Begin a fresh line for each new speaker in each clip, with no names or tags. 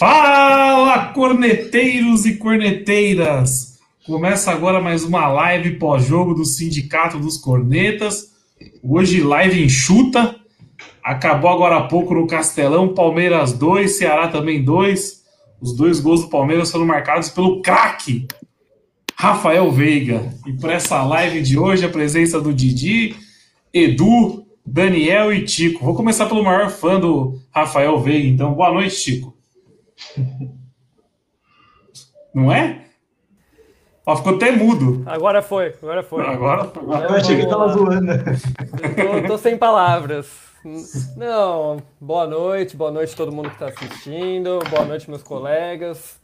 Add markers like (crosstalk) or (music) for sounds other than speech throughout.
Fala, corneteiros e corneteiras! Começa agora mais uma live pós-jogo do Sindicato dos Cornetas. Hoje, live enxuta. Acabou agora há pouco no Castelão, Palmeiras 2, Ceará também 2. Os dois gols do Palmeiras foram marcados pelo craque Rafael Veiga. E para essa live de hoje, a presença do Didi, Edu, Daniel e Tico. Vou começar pelo maior fã do Rafael Veiga, então. Boa noite, Tico. (laughs) Não é? Ó, ficou até mudo.
Agora foi, agora foi.
Agora,
agora eu achei que tava zoando.
Tô, tô, sem palavras. Não, boa noite, boa noite a todo mundo que está assistindo, boa noite meus colegas.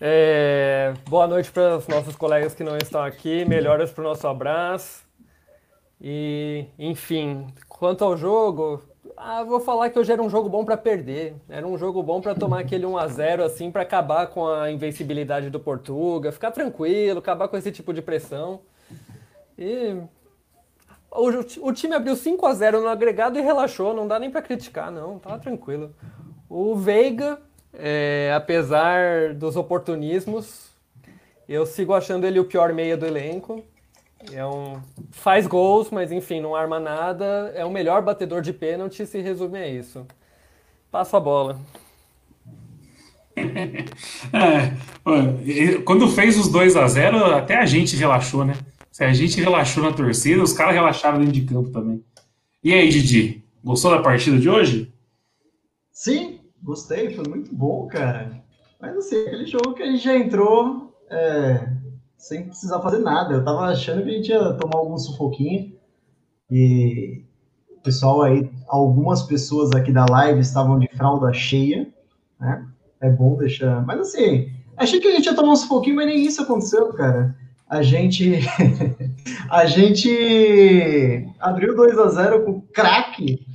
É, boa noite para os nossos colegas que não estão aqui, melhoras para o nosso abraço. E, enfim, quanto ao jogo, ah, vou falar que hoje era um jogo bom para perder. Era um jogo bom para tomar aquele 1 a 0 assim, para acabar com a invencibilidade do Portuga, ficar tranquilo, acabar com esse tipo de pressão. E o, o time abriu 5 a 0 no agregado e relaxou, não dá nem para criticar, não, tá tranquilo. O Veiga, é, apesar dos oportunismos, eu sigo achando ele o pior meia do elenco. É um, faz gols, mas enfim, não arma nada. É o melhor batedor de pênalti, se resume a isso. Passa a bola. (laughs)
é, quando fez os 2 a 0 até a gente relaxou, né? Se a gente relaxou na torcida, os caras relaxaram dentro de campo também. E aí, Didi, gostou da partida de hoje?
Sim, gostei, foi muito bom, cara. Mas assim, aquele jogo que a gente já entrou é, sem precisar fazer nada. Eu tava achando que a gente ia tomar algum sufoquinho. E o pessoal aí, algumas pessoas aqui da live estavam de fralda cheia, né? É bom deixar. Mas assim, achei que a gente ia tomar um sufoquinho, mas nem isso aconteceu, cara. A gente. (laughs) a gente abriu 2 a 0 com o craque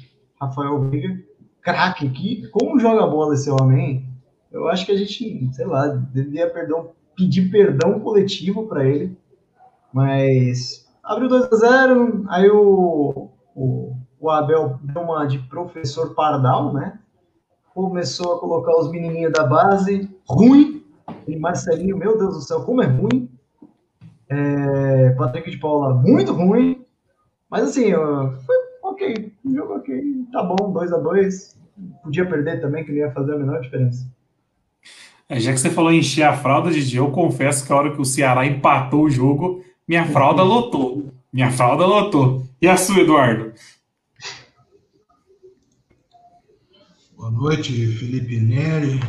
Rafael Veiga. Craque, que como joga bola esse homem, Eu acho que a gente, sei lá, deveria perder um pedir perdão coletivo para ele, mas abriu 2 a 0 aí o, o, o, Abel deu uma de professor Pardal, né? Começou a colocar os menininhos da base, ruim, e Marcelinho, meu Deus do céu, como é ruim. É, Patrick de Paula, muito ruim, mas assim, foi ok, jogo ok, tá bom, 2 a 2 podia perder também, que não ia fazer a menor diferença.
É, já que você falou encher a fralda, Didi, eu confesso que a hora que o Ceará empatou o jogo, minha fralda lotou. Minha fralda lotou. E a sua, Eduardo?
Boa noite, Felipe Neri.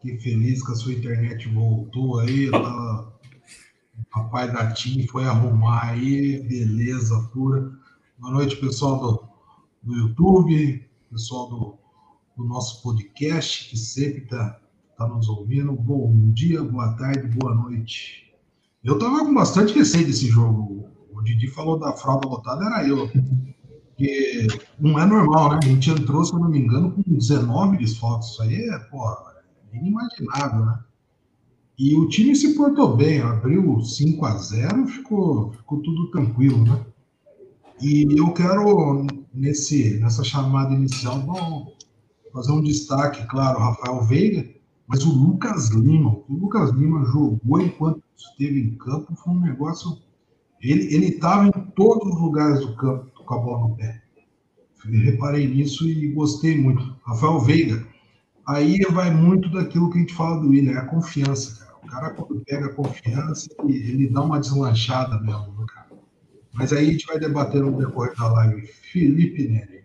Que feliz que a sua internet voltou aí. Tava... O papai da TIM foi arrumar aí, beleza pura. Boa noite, pessoal do, do YouTube, pessoal do, do nosso podcast, que sempre está está nos ouvindo. Bom dia, boa tarde, boa noite. Eu estava com bastante receio desse jogo. O Didi falou da fralda lotada, era eu. Porque não é normal, né? A gente entrou, se eu não me engano, com 19 desfalques. Isso aí é, pô, inimaginável, né? E o time se portou bem, abriu 5 a 0 ficou, ficou tudo tranquilo, né? E eu quero, nesse, nessa chamada inicial, bom, fazer um destaque, claro, Rafael Veiga, mas o Lucas Lima, o Lucas Lima jogou enquanto esteve em campo, foi um negócio. Ele estava em todos os lugares do campo com a bola no pé. Eu reparei nisso e gostei muito. Rafael Veiga, aí vai muito daquilo que a gente fala do William, é a confiança, cara. O cara, quando pega a confiança, ele dá uma deslanchada mesmo, né, cara? Mas aí a gente vai debater no decorrer da live. Felipe Neri.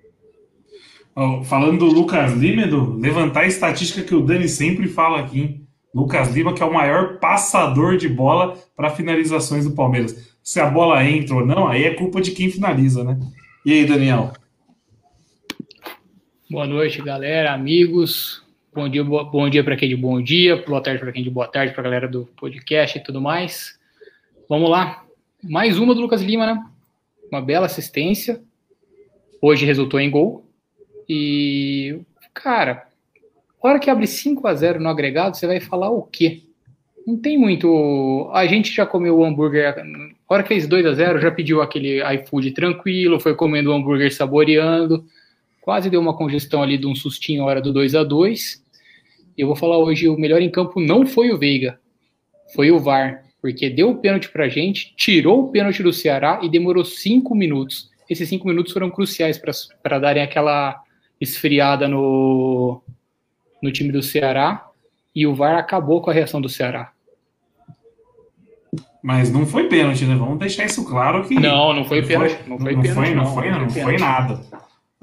Falando do Lucas Lima, Edu, levantar a estatística que o Dani sempre fala aqui. Hein? Lucas Lima, que é o maior passador de bola para finalizações do Palmeiras. Se a bola entra ou não, aí é culpa de quem finaliza, né? E aí, Daniel?
Boa noite, galera, amigos. Bom dia, bom dia para quem de bom dia, boa tarde para quem de boa tarde, para a galera do podcast e tudo mais. Vamos lá. Mais uma do Lucas Lima, né? Uma bela assistência. Hoje resultou em gol. E, cara, hora que abre 5 a 0 no agregado, você vai falar o quê? Não tem muito. A gente já comeu o hambúrguer. A hora que fez 2 a 0 já pediu aquele iFood tranquilo, foi comendo o hambúrguer saboreando. Quase deu uma congestão ali de um sustinho a hora do 2 a 2 Eu vou falar hoje: o melhor em campo não foi o Veiga, foi o VAR. Porque deu o pênalti pra gente, tirou o pênalti do Ceará e demorou 5 minutos. Esses 5 minutos foram cruciais para darem aquela esfriada no, no time do Ceará. E o VAR acabou com a reação do Ceará.
Mas não foi pênalti, né? Vamos deixar isso claro que.
Não, não foi não pênalti. Foi, não foi, não pênalti.
Foi, não, não, foi, não, não foi nada.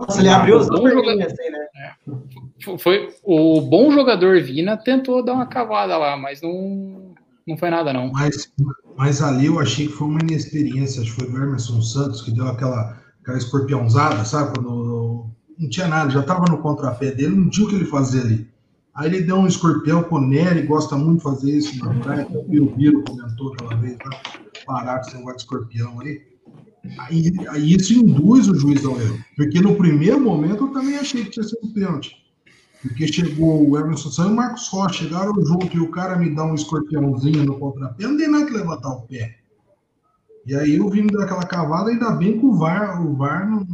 Nossa, ele abriu os dois jogador... assim, né?
É. Foi, o bom jogador Vina tentou dar uma cavada lá, mas não, não foi nada, não.
Mas, mas ali eu achei que foi uma inexperiência. Acho que foi o Emerson Santos que deu aquela, aquela escorpiãozada, sabe? Quando não tinha nada, já estava no contrapé dele, não tinha o que ele fazer ali. Aí ele deu um escorpião com Nery, gosta muito de fazer isso na praia. O Biro comentou aquela vez, né? parar com esse negócio de escorpião aí. aí. Aí isso induz o juiz ao erro. Porque no primeiro momento eu também achei que tinha sido pênalti. Porque chegou o Emerson Santos e o Marcos Rocha, chegaram junto e o cara me dá um escorpiãozinho no contrapé, não tem nada que levantar o pé. E aí eu vim daquela cavada, ainda bem que o VAR, o VAR não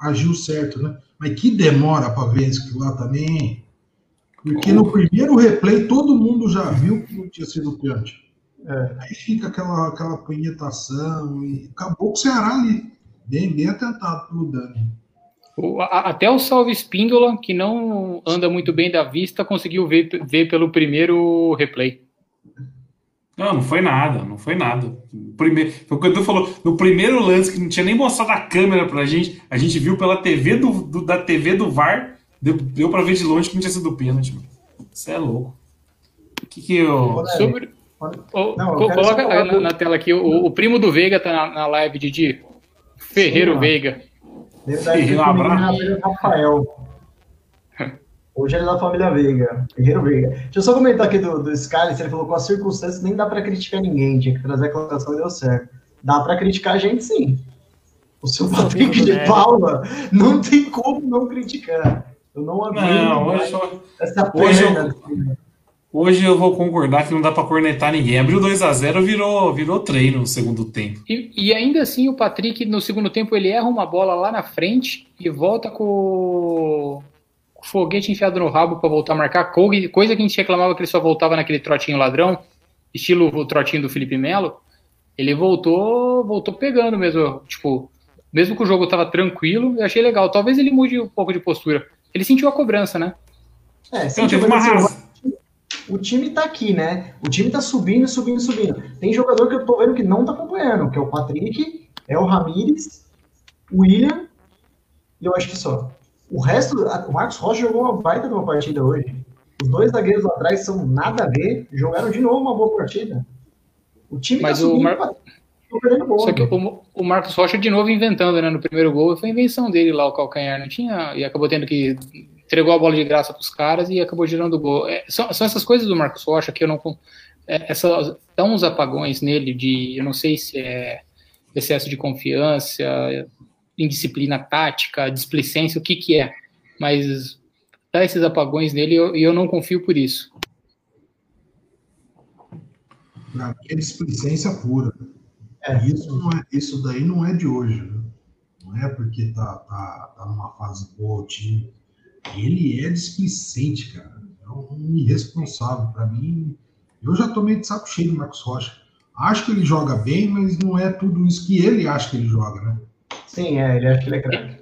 agiu certo, né? Mas que demora para ver isso lá também. Porque no primeiro replay todo mundo já viu que não tinha sido pênalti. É. Aí fica aquela, aquela punhetação e acabou com o Ceará ali. Bem, bem atentado pelo Dani.
Até o Salve Espíndola, que não anda muito bem da vista, conseguiu ver, ver pelo primeiro replay.
Não, não foi nada, não foi nada. Primeiro, foi o que o Edu falou, no primeiro lance, que não tinha nem mostrado a câmera pra gente, a gente viu pela TV do, do da TV do VAR Deu, deu pra ver de longe que não tinha sido pênalti, mano. Isso é louco. O que que eu.
Sobre... Não, coloca na, na, tela aqui, o, o, primo do Veiga tá na, na live, Didi. Ferreiro Sim, Veiga.
Ferreiro, um abraço. Rafael. Hoje ele é da família Veiga, Ferreiro Veiga. Deixa eu só comentar aqui do, do Skyler, ele falou com as circunstâncias nem dá pra criticar ninguém, tinha que trazer a colocação e deu certo. Dá pra criticar a gente sim. O seu Patrick de Paula não tem como não criticar. Eu não aguento não, hoje, essa
hoje eu, hoje eu vou concordar que não dá para cornetar ninguém. Abriu 2 a 0 virou, virou treino no segundo tempo.
E, e, ainda assim o Patrick no segundo tempo ele erra uma bola lá na frente e volta com foguete enfiado no rabo para voltar a marcar, coisa que a gente reclamava que ele só voltava naquele trotinho ladrão, estilo o trotinho do Felipe Melo. Ele voltou, voltou pegando mesmo, tipo, mesmo que o jogo tava tranquilo, eu achei legal. Talvez ele mude um pouco de postura. Ele sentiu a cobrança, né?
É, sentiu uma assim, o time tá aqui, né? O time tá subindo, subindo, subindo. Tem jogador que eu tô vendo que não tá acompanhando, que é o Patrick, é o Ramires, o William, e eu acho que só. O resto, o Marcos Rocha jogou uma baita de uma partida hoje. Os dois zagueiros lá atrás são nada a ver, jogaram de novo uma boa partida. O time
Mas tá o Mar... Só que o, o, Marcos Rocha de novo inventando, né? No primeiro gol, foi invenção dele lá, o calcanhar. Não tinha. E acabou tendo que. Entregou a bola de graça para os caras e acabou girando o gol. É, são, são, essas coisas do Marcos Rocha que eu não. É, essa, dá uns apagões nele de. Eu não sei se é excesso de confiança, indisciplina tática, displicência, o que que é. Mas dá esses apagões nele e eu, eu não confio por isso.
Pra mim é displicência pura. É, isso, não é, isso daí não é de hoje. Né? Não é porque tá, tá, tá numa fase boa o time. Ele é displicente, cara. É um irresponsável. Para mim, eu já tomei de saco cheio do Marcos Rocha. Acho que ele joga bem, mas não é tudo isso que ele acha que ele joga, né?
Sim, é, ele acha que ele é craque.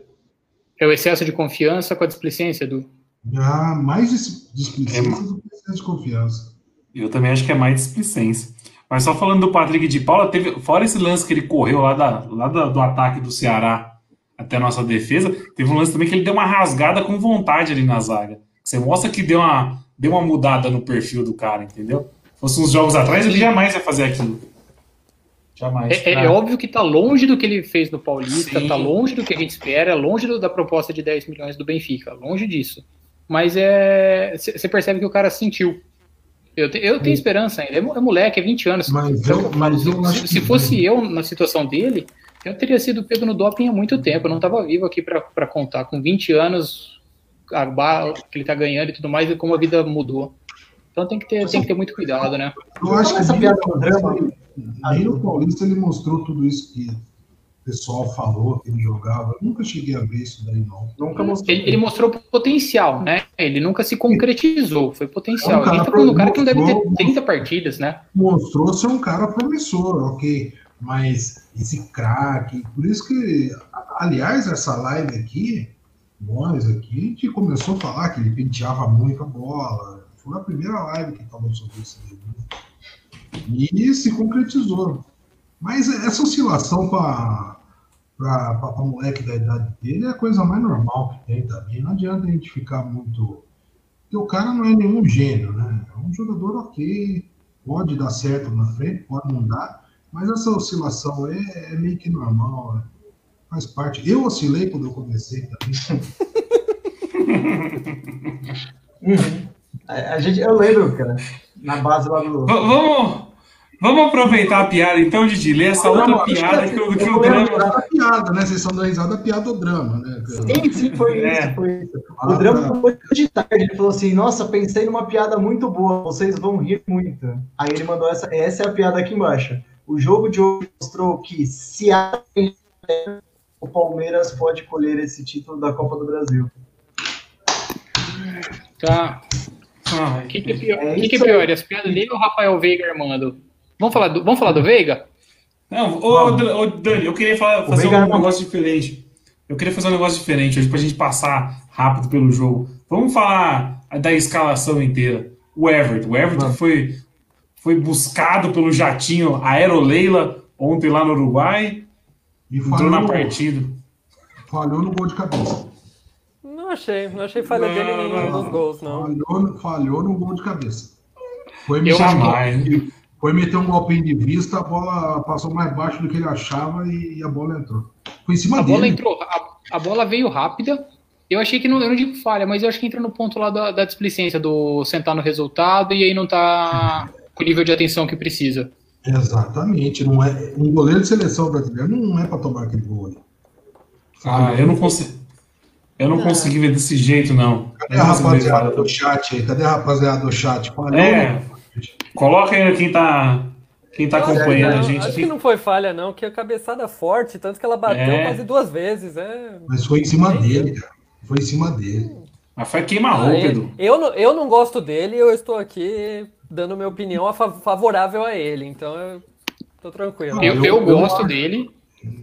É o excesso de confiança com a displicência, do.
Ah, mais displicência é, do que excesso de confiança.
Eu também acho que é mais displicência. Mas só falando do Patrick de Paula, teve, fora esse lance que ele correu lá, da, lá da, do ataque do Ceará até a nossa defesa, teve um lance também que ele deu uma rasgada com vontade ali na zaga. Você mostra que deu uma, deu uma mudada no perfil do cara, entendeu? Se fosse uns jogos atrás, ele jamais ia fazer aquilo. Jamais.
É, é- é óbvio que tá longe do que ele fez no Paulista,
Sim.
tá longe do que a gente espera, longe do- da proposta de 10 milhões do Benfica, longe disso. Mas é. Você percebe que o cara sentiu. Eu, te- eu tenho esperança ainda. É, é moleque, é 20 anos.
Mas eu, mas eu
se, se fosse eu na situação dele, eu teria sido pego no doping há muito tempo. Eu não estava vivo aqui para contar. Com 20 anos, a bala que ele tá ganhando e tudo mais, e como a vida mudou. Então tem que ter, tem que ter muito cuidado, né?
Eu acho que
essa piada do drama.
Nem no Paulista ele mostrou tudo isso que o pessoal falou, que ele jogava. Eu nunca cheguei a ver isso daí, não.
Nunca mostrou.
Ele, ele mostrou potencial, né? Ele nunca se concretizou, foi potencial.
É um cara
tá falando um cara que não deve ter
mostrou-
30 partidas, né?
Mostrou ser um cara promissor, ok. Mas esse craque, por isso que, aliás, essa live aqui, nós aqui, a gente começou a falar que ele penteava muito a bola. Foi a primeira live que falou sobre isso. aí, né? E se concretizou. Mas essa oscilação para para moleque da idade dele é a coisa mais normal que tem também. Não adianta a gente ficar muito. Porque o cara não é nenhum gênio, né? É um jogador ok, pode dar certo na frente, pode não dar, mas essa oscilação é, é meio que normal, né? faz parte. Eu oscilei quando eu comecei também.
Uhum. (laughs) A, a gente, eu lembro, cara, na base lá do.
V- vamos, vamos aproveitar a piada, então, Didi. Lê essa outra
Não,
piada que, o- que
eu
o
lembro
drama.
Da piada, né? Vocês estão dando risada da piada do drama, né?
Sim, sim, foi
É.
isso, foi isso.
Ah,
O drama
tá.
foi de tarde, ele falou assim, nossa, pensei numa piada muito boa, vocês vão rir muito. Aí ele mandou essa, essa é a piada aqui embaixo. O jogo de hoje mostrou que se há o Palmeiras pode colher esse título da Copa do Brasil.
Tá. O que, que é pior?
É
O que, que é pior? As piadas dele ou o Rafael Veiga armando? Vamos falar do, vamos falar do Veiga?
Não, ô, ô, Dani, eu queria falar- fazer um negócio diferente. Eu queria fazer um negócio diferente hoje pra gente passar rápido pelo jogo. Vamos falar da escalação inteira. O Everton. O Everton foi, foi buscado pelo jatinho Aeroleila ontem lá no Uruguai.
E
Entrou
falhou,
na partida.
falhou no gol de cabeça.
Não achei, não achei falha
Não,
dele em nenhum dos gols, não.
Falhou, no- falhou no gol de cabeça. Foi,
Eu
meter-
Jamais.
Foi meter um golpinho de vista, a bola passou mais baixo do que ele achava e a bola entrou. Foi em cima
A
dele.
bola entrou, a, a bola veio rápida. Eu achei que não, eu não digo falha, mas eu acho que entra no ponto lá da, da displicência, do sentar no resultado e aí não tá com o nível de atenção que precisa.
Exatamente. Não é, um goleiro de seleção brasileira não é para tomar aquele gol ali.
Ah, eu não consegui. Eu não consegui ver desse jeito, não.
Cadê a rapaziada do chat aí? Cadê a rapaziada do chat? Falhou,
É. Coloca aí quem tá, quem tá acompanhando a
Não,
gente
acho
aqui.
que não foi falha, não, que a cabeçada forte, tanto que ela bateu
É.
quase duas vezes. É...
Mas foi em cima dele, cara. Foi em cima dele.
Mas foi queima-roupa,
Ah,
Edu.
eu, não- eu não gosto dele eu estou aqui dando minha opinião a fa- favorável a ele, então eu tô tranquilo.
Eu,
eu-
eu
eu
gosto
acho-
dele,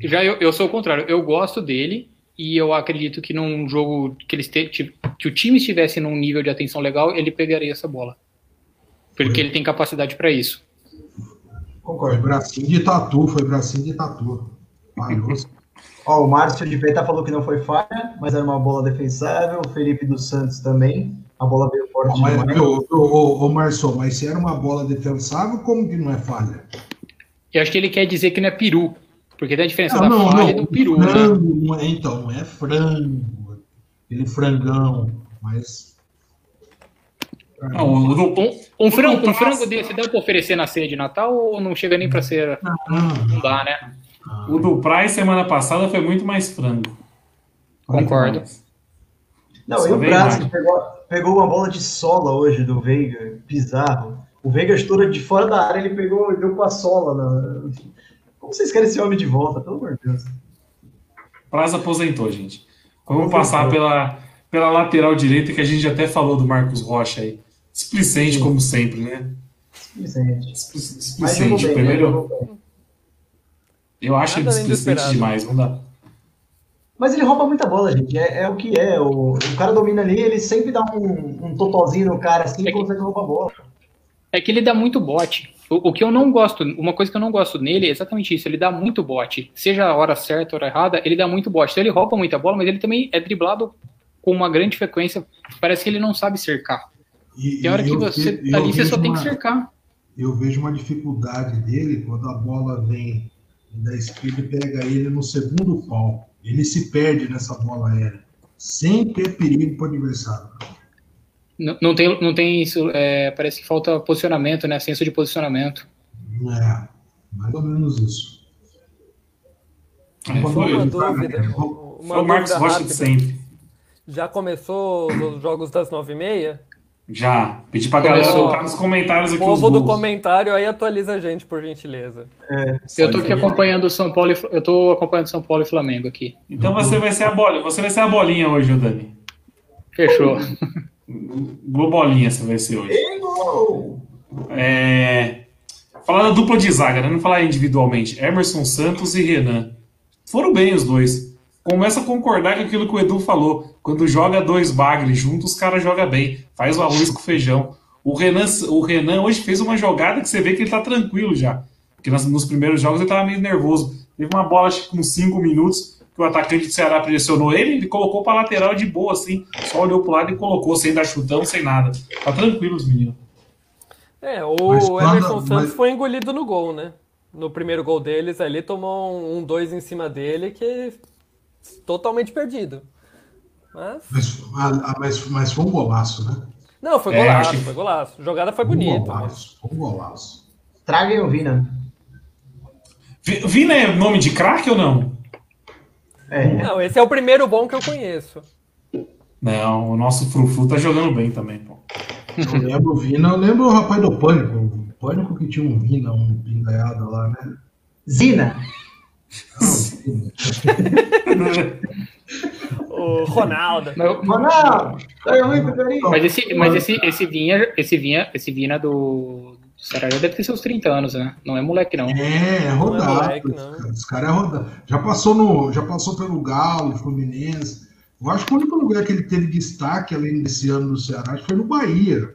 já eu, eu sou o contrário, eu gosto dele e eu acredito que num jogo que, eles te- que o time estivesse num nível de atenção legal, ele pegaria essa bola. Porque ele tem capacidade para isso.
Concordo.
bracinho de tatu, foi bracinho de tatu. (laughs)
Ó, o Márcio de Peta falou que não foi falha, mas era uma bola defensável. O Felipe dos Santos também. A bola veio forte
mas,
demais.
meu, ô, ô, ô, Marçom, mas se era uma bola defensável, como que não é falha?
Eu acho que ele quer dizer que não é peru. Porque tem a diferença
Não,
da
não,
falha e
não.
do peru, né?
frango, não é, então, não é frango. Aquele frangão, mas.
Não,
Um, um frango, um frango desse dá pra oferecer na ceia de Natal ou não chega nem pra ser.
Não,
Não dá, né?
o do Price semana passada foi muito mais frango.
Concordo.
mais.
Não,
Só
e o
mais.
pegou, pegou uma bola de sola hoje do Veiga, bizarro. O Veiga estoura de fora da área, ele pegou e deu com a sola. Na... Como vocês querem esse homem de volta, pelo amor de Deus?
Prazo aposentou, gente. Vamos passar pela, pela lateral direita, que a gente até falou do Marcos Rocha aí. Displicente, como sempre, né?
Jogou
Displicente.
bem, né?
Primeiro, eu acho ele
Nada esperado.
demais. Não dá.
Mas ele rouba muita bola, gente. É, é o que é. O, o cara domina ali, ele sempre dá um, um totozinho no cara assim e
É que-
consegue roubar a bola.
É que ele dá muito bote. O, o que eu não gosto, uma coisa que eu não gosto nele é exatamente isso. Ele dá muito bote. Seja a hora certa, a hora errada, ele dá muito bote. Então ele rouba muita bola, mas ele também é driblado com uma grande frequência. Parece que ele não sabe cercar.
E,
Tem hora que
eu
você
ve-
ali, você só
vejo
tem que
uma-
cercar.
eu vejo uma dificuldade dele quando a bola vem da esquerda e pega ele no segundo pau. Ele se perde nessa bola aérea. Sempre é perigo para o adversário.
Não, não, tem, não tem isso. É, parece que falta posicionamento, né? Senso de posicionamento.
É, mais ou menos isso.
É, foi,
uma dúvida.
Uma foi o Marcos Rocha de sempre.
Já começou os jogos das nove e meia?
Já. Pedi pra galera colocar nos comentários aqui.
O povo do comentário aí atualiza a gente, por gentileza.
É, eu tô aqui acompanhando São Paulo e, eu tô acompanhando São Paulo e Flamengo aqui.
Então você vai ser a bola, você vai ser a bolinha hoje, Dani.
Fechou.
Bolinha você vai ser hoje. É... Falar da dupla de zaga, né? não falar individualmente. Emerson Santos e Renan. Foram bem os dois. Começa a concordar com aquilo que o Edu falou. Quando joga dois bagres juntos, os caras jogam bem. Faz o arroz com feijão. O Renan, o Renan hoje fez uma jogada que você vê que ele tá tranquilo já. Porque nos, nos primeiros jogos ele tava meio nervoso. Teve uma bola, acho que com 5 minutos, que o atacante do Ceará pressionou ele, ele colocou para lateral de boa, assim. Só olhou pro lado e colocou, sem dar chutão, sem nada. Tá tranquilo os meninos.
É, o quando, Emerson Santos mas... foi engolido no gol, né? No primeiro gol deles ali, tomou um 2 um em cima dele que totalmente perdido. Mas...
Mas, mas, mas foi um golaço, né?
Não, foi é, golaço, é, foi golaço. A jogada foi bonita. Um
golaço, mas... um golaço.
Traguem o Vina.
Vina é nome de craque ou não?
É. Não, esse é o primeiro bom que eu conheço.
Não, o nosso Frufu tá jogando bem também, pô.
Eu lembro o Vina, eu lembro o rapaz do Pânico. O Pânico que tinha um Vina, um pingaiado lá, né?
Zina.
O Ronaldo.
Ronaldo! muito carinho.
Mas esse, mas esse, esse vinha, esse vinha, esse vinha do, Ceará deve ter seus 30 anos, né? Não é moleque, não.
É, é rodado. Não é moleque, não. Esse cara é rodado. Já passou, no, já passou pelo Galo, Fluminense. Eu acho que o único lugar que ele teve destaque, além desse ano do Ceará, foi no Bahia.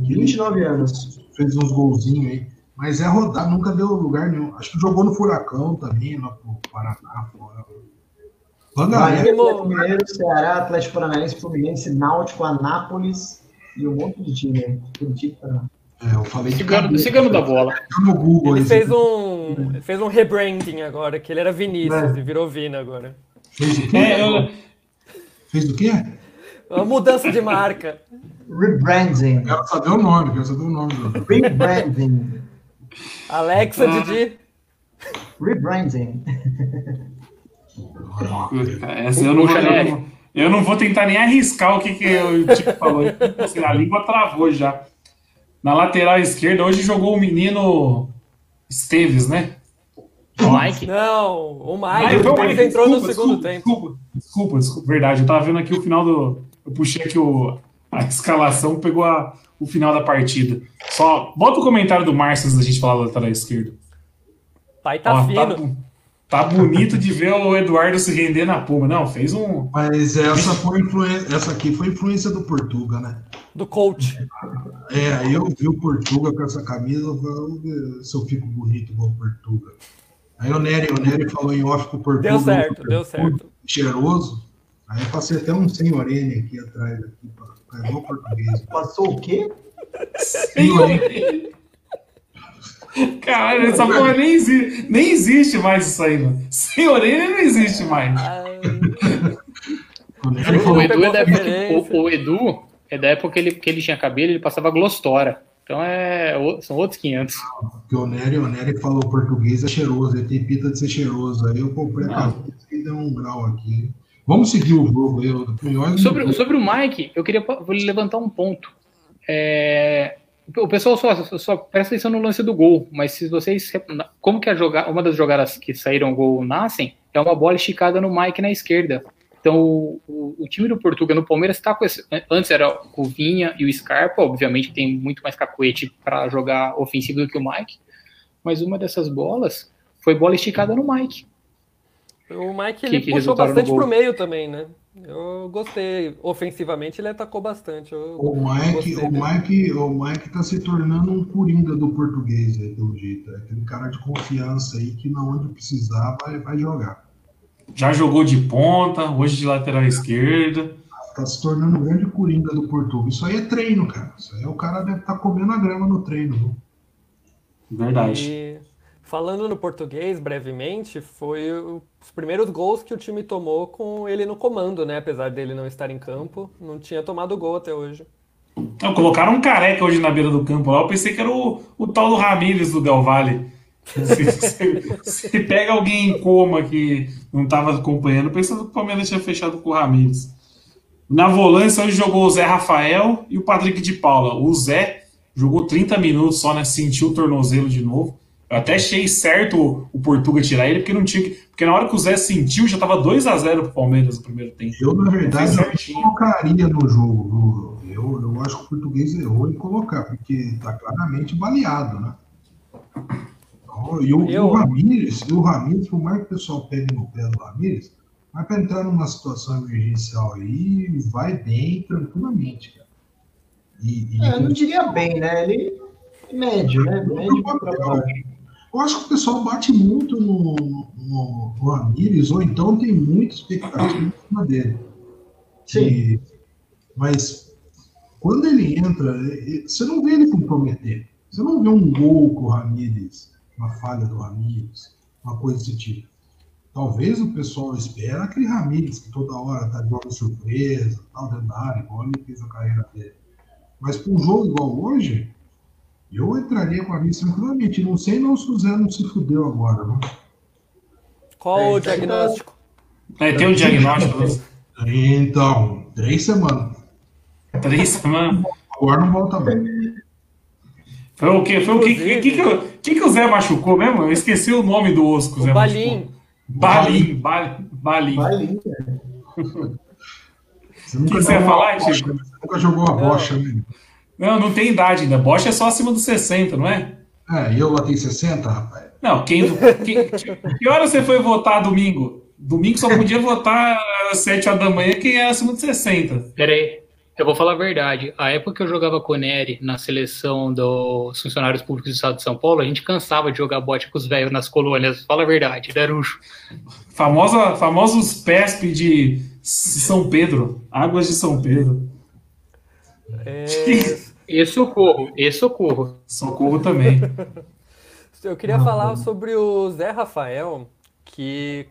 29 anos.
Fez uns golzinhos aí. Mas é rodado, nunca deu lugar nenhum. Acho que jogou no Furacão também, lá pro Paraná, fora.
Bahia, Mineiro, Ceará, Atlético Paranaense, Fluminense, Náutico, Anápolis e um monte de time. Curitiba,
é, eu falei
cigano, cigano da bola.
No Google, ele fez um, fez um rebranding agora, que ele era Vinícius é. e virou Vina agora.
Fez o quê? É, eu... Fez o quê?
Uma mudança de marca.
Rebranding.
Quero saber o nome, quero saber o nome.
Rebranding.
Alexa, ah. Didi.
Rebranding.
Essa eu não, eu, eu não vou tentar nem arriscar o que, que o Tipo falou. Assim, a língua travou já. Na lateral esquerda, hoje jogou o menino Esteves, né?
O Mike? Não, o Mike. o Mike entrou desculpa, no segundo
desculpa,
tempo.
Desculpa, desculpa, desculpa, verdade. Eu tava vendo aqui o final do. Eu puxei aqui o, a escalação, pegou a, o final da partida. Só bota o comentário do Márcio antes da gente falar da lateral esquerda.
Pai tá Ó, fino.
Tá, Tá bonito de ver o Eduardo se render na Puma. Não, fez um.
Mas essa foi influência, essa aqui foi influência do Portuga, né?
Do coach.
É, aí eu vi o Portuga com essa camisa, eu falei, se eu fico bonito igual o Portuga. Aí o Nery, o Nery falou em off com o Portuga.
Deu certo, deu certo.
Cheiroso. Aí eu passei até um senhorene aqui atrás, aqui, pra igual português.
Passou o quê?
Senhorene. Caralho, essa porra nem existe, nem existe mais isso aí, mano. Sem orelha não existe mais.
o, Edu é da época, o, o, Edu é da época que ele, que ele tinha cabelo, ele passava glostora. Então é, são outros 500.
Porque o Nery, o Nery falou português é cheiroso, ele tem pinta de ser cheiroso. Aí eu comprei a ah. camisa e deu um grau aqui. Vamos seguir o jogo aí.
Sobre, sobre o Mike, eu queria levantar um ponto. É, o pessoal só, só presta atenção no lance do gol, mas se vocês. Como que a jogar, uma das jogadas que saíram gol nascem é uma bola esticada no Mike na esquerda. Então, o, o, o time do Portugal no Palmeiras está com esse. Antes era o Vinha e o Scarpa, obviamente tem muito mais cacuete para jogar ofensivo do que o Mike, mas uma dessas bolas foi bola esticada no Mike.
O Mike ele que, puxou bastante pro meio também, né? Eu gostei. Ofensivamente ele atacou bastante. Eu
o Mike, o Mike, o Mike tá se tornando um coringa do português, aí, pelo jeito. É aquele cara de confiança aí que na onde precisar vai, vai jogar.
Já jogou de ponta, hoje de lateral esquerda.
Tá se tornando um grande coringa do Portugal. Isso aí é treino, cara. Isso aí é o cara deve estar tá comendo a grama no treino. Viu?
Verdade.
E falando no português, brevemente, foi os primeiros gols que o time tomou com ele no comando, né? Apesar dele não estar em campo, não tinha tomado gol até hoje.
Não, colocaram um careca hoje na beira do campo lá. Eu pensei que era o, o tal do Ramírez do Del Valle. Se, se, se pega alguém em coma que não estava acompanhando, pensando que o Palmeiras tinha fechado com o Ramírez. Na volância, hoje jogou o Zé Rafael e o Patrick de Paula. O Zé jogou 30 minutos só, né? Sentiu o tornozelo de novo. Eu até achei certo o Portuga tirar ele, porque não tinha que. Porque na hora que o Zé sentiu, já estava 2 a 0 pro Palmeiras no primeiro tempo.
Eu, na verdade, não colocaria no jogo. Eu, eu acho que o português errou em colocar, porque está claramente baleado, né? Então, E o,
Eu-
o Ramírez, e o Ramírez, por mais que o pessoal pegue no pé do Ramírez, mas para entrar numa situação emergencial aí, vai bem tranquilamente, cara. E, e
É, eu não diria bem, né? Ele é médio, né? Médio baixo.
Eu acho que o pessoal bate muito no, no, no Ramírez, ou então tem muita expectativa em cima dele.
Sim.
E- mas quando ele entra, você não vê ele comprometer. Você não vê um gol com o Ramírez, uma falha do Ramírez, uma coisa desse tipo. Talvez o pessoal espera aquele Ramírez que toda hora tá jogando surpresa, tal, dentro da área, igual ele fez a carreira dele. Mas para um jogo igual hoje, eu entraria com a Ramírez tranquilamente. Não sei não se o Zé não se fudeu agora, não.
Qual
É,
o
tá-
diagnóstico?
É, tem um diagnóstico. né?
Então, três semanas.
Três semanas.
Agora não volta bem.
Foi o quê? Foi o que, que, que, que, o- que, que o Zé machucou mesmo? Eu esqueci o nome do osso que o Zé
O
machucou.
Balim.
Balim. Balim. Balim.
Nunca
que você ia falar, Chico?
né? Você nunca jogou a bocha, né?
Não, não tem idade ainda. Bosch é só acima dos 60, não é?
É, e eu lá tenho 60, rapaz.
Não, quem, quem- que hora você foi votar domingo? Domingo só podia votar às 7 horas da manhã quem era acima de 60.
Pera aí, eu vou falar a verdade. A época que eu jogava com o Nery na seleção dos funcionários públicos do estado de São Paulo, a gente cansava de jogar bote com os velhos nas colônias. Fala a verdade, Darujo.
Famosa, famosos PESP de São Pedro. Águas de São Pedro.
É,
E socorro, e socorro.
Socorro também. (laughs)
eu queria falar sobre o Zé Rafael, que,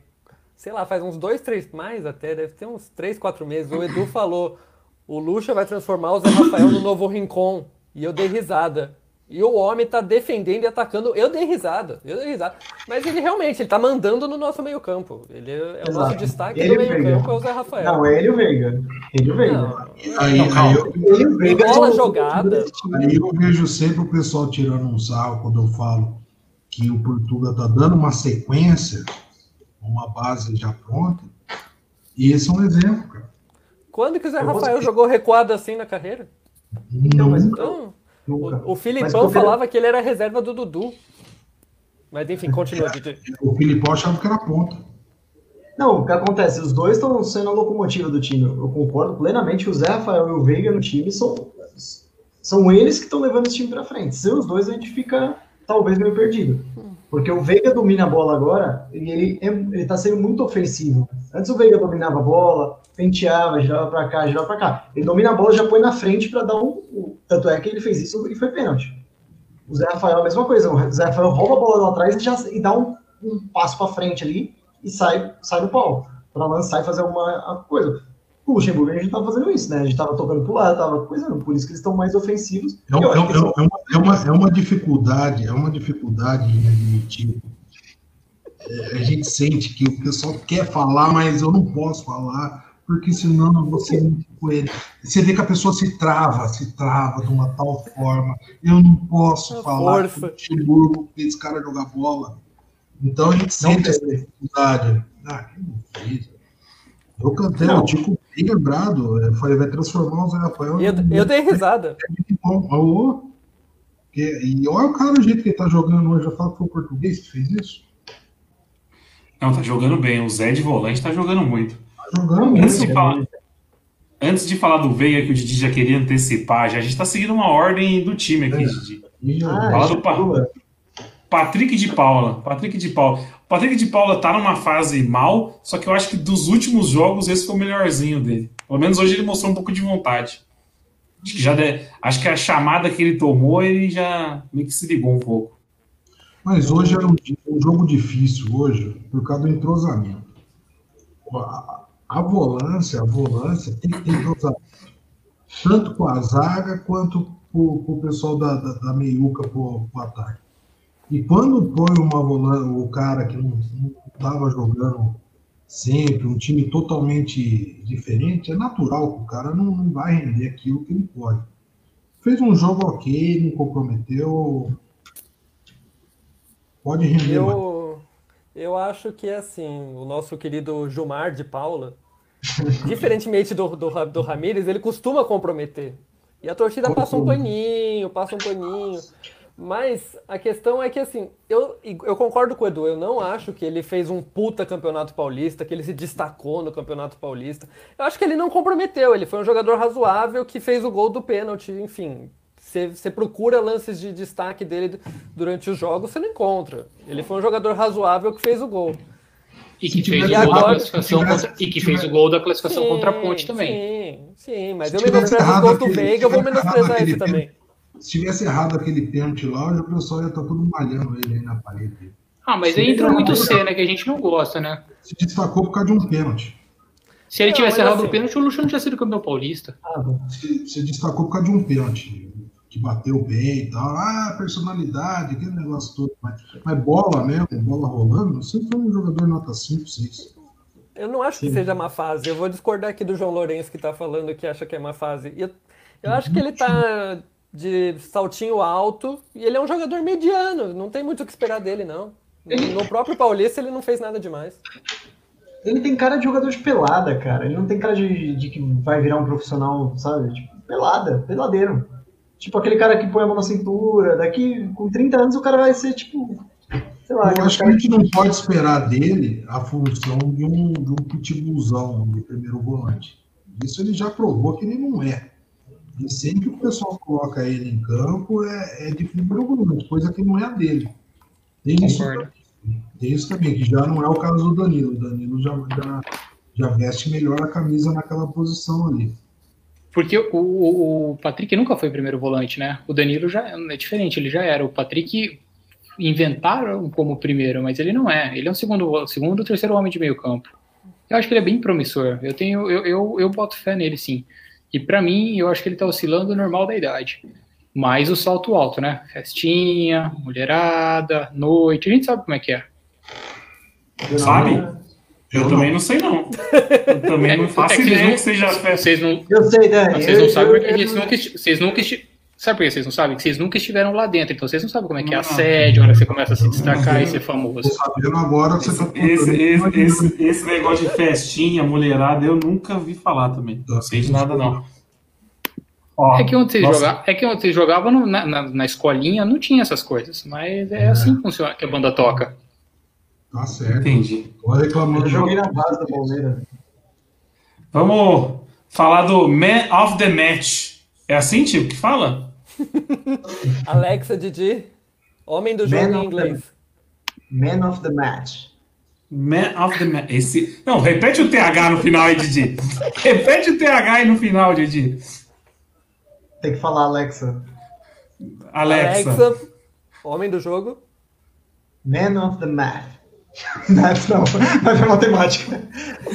sei lá, faz uns dois, três, mais até, deve ter uns três, quatro meses. O Edu falou: o Lucha vai transformar o Zé Rafael no novo Rincon. E eu dei risada. E o homem tá defendendo e atacando. Eu dei risada, eu dei risada. Mas ele realmente, ele tá mandando no nosso meio-campo. Ele é o nosso
Exato.
destaque
Ele
do meio-campo, é o Zé Rafael.
Não, é ele o Veiga. Ele o Veiga.
Não,
Aí,
Não,
aí, eu,
Ele o Veiga
Bola jogada.
aí eu vejo sempre o pessoal tirando um sarro quando eu falo que o Portuga tá dando uma sequência, uma base já pronta. E esse é um exemplo, cara.
Quando que o Zé
Eu vou-
Rafael jogou recuado assim na carreira?
Então, mas-
Então,
Nunca.
o, o
Mas
Filipão
porque-
falava que ele era reserva do Dudu. Mas enfim, continua, Didi.
O Filipão achava que era ponta.
Não, o que acontece? Os dois estão sendo a locomotiva do time. Eu concordo plenamente que o Zé Rafael e o Veiga no time são, são eles que estão levando esse time pra frente. Sem os dois, a gente fica talvez meio perdido. Porque o Veiga domina a bola agora e ele, é- ele tá sendo muito ofensivo. Antes o Veiga dominava a bola, penteava, girava pra cá, girava pra cá. Ele domina a bola e já põe na frente pra dar um. um- Tanto é que ele fez isso e foi pênalti. O Zé Rafael a mesma coisa. O Zé Rafael rouba a bola lá atrás e, já, e dá um, um passo pra frente ali e sai, sai do pau. Pra lançar e fazer uma a coisa. O Luxemburgo a gente tava fazendo isso, né? A gente tava tocando pro lado, tava coisando. Por isso que eles estão mais ofensivos.
É, um- é um-
que
é uma, é uma- é uma dificuldade, é uma dificuldade inadmissível. É, a gente sente que o pessoal quer falar, mas eu não posso falar, porque senão eu vou ser muito com ele. Você vê que a pessoa se trava, se trava de uma tal forma. Eu não posso
A
falar
força.
que o Luxemburgo fez cara jogar bola. Então a gente
Não
sente essa dificuldade. Ah, que não fez. Eu cantei,
Não.
o Tico bem lembrado, é, foi, vai transformar o Zé Rafael
Eu, eu dei risada.
que bom. Ô, que- e olha o cara, o jeito que ele tá jogando hoje. Eu falo que foi o português que fez isso.
Não, tá jogando bem. O Zé de volante tá jogando muito.
Tá jogando
Antes
muito.
de falar, antes de falar do Veiga, que o Didi já queria antecipar, já, a gente tá seguindo uma ordem do time aqui,
É.
Didi.
E,
Ah,
Fala do
é.
Patrick de Paula. Patrick de Paula. Patrick de Paula tá numa fase mal, só que eu acho que dos últimos jogos esse foi o melhorzinho dele. Pelo menos hoje ele mostrou um pouco de vontade. Acho que já de- acho que a chamada que ele tomou, ele já meio que se ligou um pouco.
Mas hoje era um, um jogo difícil, hoje, por causa do entrosamento. A, a volância, a volância tem que ter entrosamento. Tanto com a zaga quanto com, com o pessoal da, da, da meiuca para o ataque. E quando põe uma volância, o cara que não estava jogando sempre, um time totalmente diferente, é natural que o cara não, não vai render aquilo que ele pode. Fez um jogo ok, não comprometeu. Pode render
eu, eu acho que assim, o nosso querido Gilmar de Paula, (laughs) diferentemente do, do, do Ramires, ele costuma comprometer. E a torcida passa um paninho, passa um paninho. Mas a questão é que, assim, eu, eu concordo com o Edu, eu não acho que ele fez um puta campeonato paulista, que ele se destacou no campeonato paulista. Eu acho que ele não comprometeu, ele foi um jogador razoável que fez o gol do pênalti, enfim. Você procura lances de destaque dele durante os jogos, você não encontra. Ele foi um jogador razoável que fez o gol.
E que fez, e o, gol agora, da classificação contra, e que fez o gol da classificação sim, contra a ponte também.
Sim, sim, mas eu menosprezo os gols do Veiga, eu vou menosprezar esse também.
Se tivesse errado aquele pênalti lá, o pessoal ia estar tá todo malhando ele aí na parede.
Ah, mas aí entra muito cena que a gente não gosta, né?
Se destacou por causa de um pênalti.
Se ele não, tivesse errado assim... o pênalti, o Luxo não tinha sido campeão paulista.
Ah, se, se destacou por causa de um pênalti. Que bateu bem e tal. Ah, personalidade, aquele negócio todo. Mas, mas bola mesmo, bola rolando, você foi um jogador nota 5, 6.
Eu não acho Sim. que seja uma fase. Eu vou discordar aqui do João Lourenço que está falando que acha que é uma fase. Eu, eu acho que ele está de saltinho alto e ele é um jogador mediano, não tem muito o que esperar dele, não. No próprio Paulista ele não fez nada demais.
Ele tem cara de jogador de pelada, cara. Ele não tem cara de, de que vai virar um profissional, sabe? Tipo, pelada, peladeiro. Tipo aquele cara que põe a mão na cintura. Daqui com 30 anos o cara vai ser tipo.
Sei lá, Eu acho que a gente não pode esperar dele a função de um, de um pitbullzão de primeiro volante. Isso ele já provou que ele não é. E sempre que o pessoal coloca ele em campo é, é de primeiro volante, coisa que não é a dele. Tem isso, tem isso também, que já não é o caso do Danilo. O Danilo já, já, já veste melhor a camisa naquela posição ali.
Porque o, o, o, Patrick nunca foi primeiro volante, né? O Danilo já é diferente, ele já era. O Patrick inventaram como primeiro, mas ele não é. Ele é um segundo, segundo terceiro homem de meio campo. Eu acho que ele é bem promissor. Eu tenho, eu, eu, eu boto fé nele, sim. E para mim, eu acho que ele está oscilando normal da idade. Mais o salto alto, né? Festinha, mulherada, noite, a gente sabe como é que é.
Sabe? Eu, eu também não. não sei, não. Eu também é, não faço é ideia não, que seja
Vocês não,
eu sei, Dani.
Vocês não sabem porque vocês nunca, vocês nunca Sabe por que vocês não sabem? Que vocês nunca estiveram lá dentro, então vocês não sabem como é que é assédio, hora você começa a se destacar e ser famoso.
sabendo agora que você tá
esse, esse, esse, esse, negócio de festinha, mulherada, eu nunca vi falar também. Não sei de nada, não.
Ó, é, que onde vocês jogavam, é que onde vocês jogavam na, na, na, escolinha não tinha essas coisas, mas é, é. assim que funciona que a banda toca.
Tá certo.
Entendi.
Tô reclamando.
Eu joguei na base da Palmeiras.
Vamos falar do Man of the Match. É assim, tio, que fala? (laughs)
Alexa Didi, homem do jogo em inglês.
The, man of the match.
Man of the match. Esse... Não, repete o TH no final aí, Didi. (laughs) repete o TH aí no final, Didi.
Tem que falar, Alexa.
Alexa.
Alexa, homem do jogo.
Man of the match. (laughs) não, não é matemática.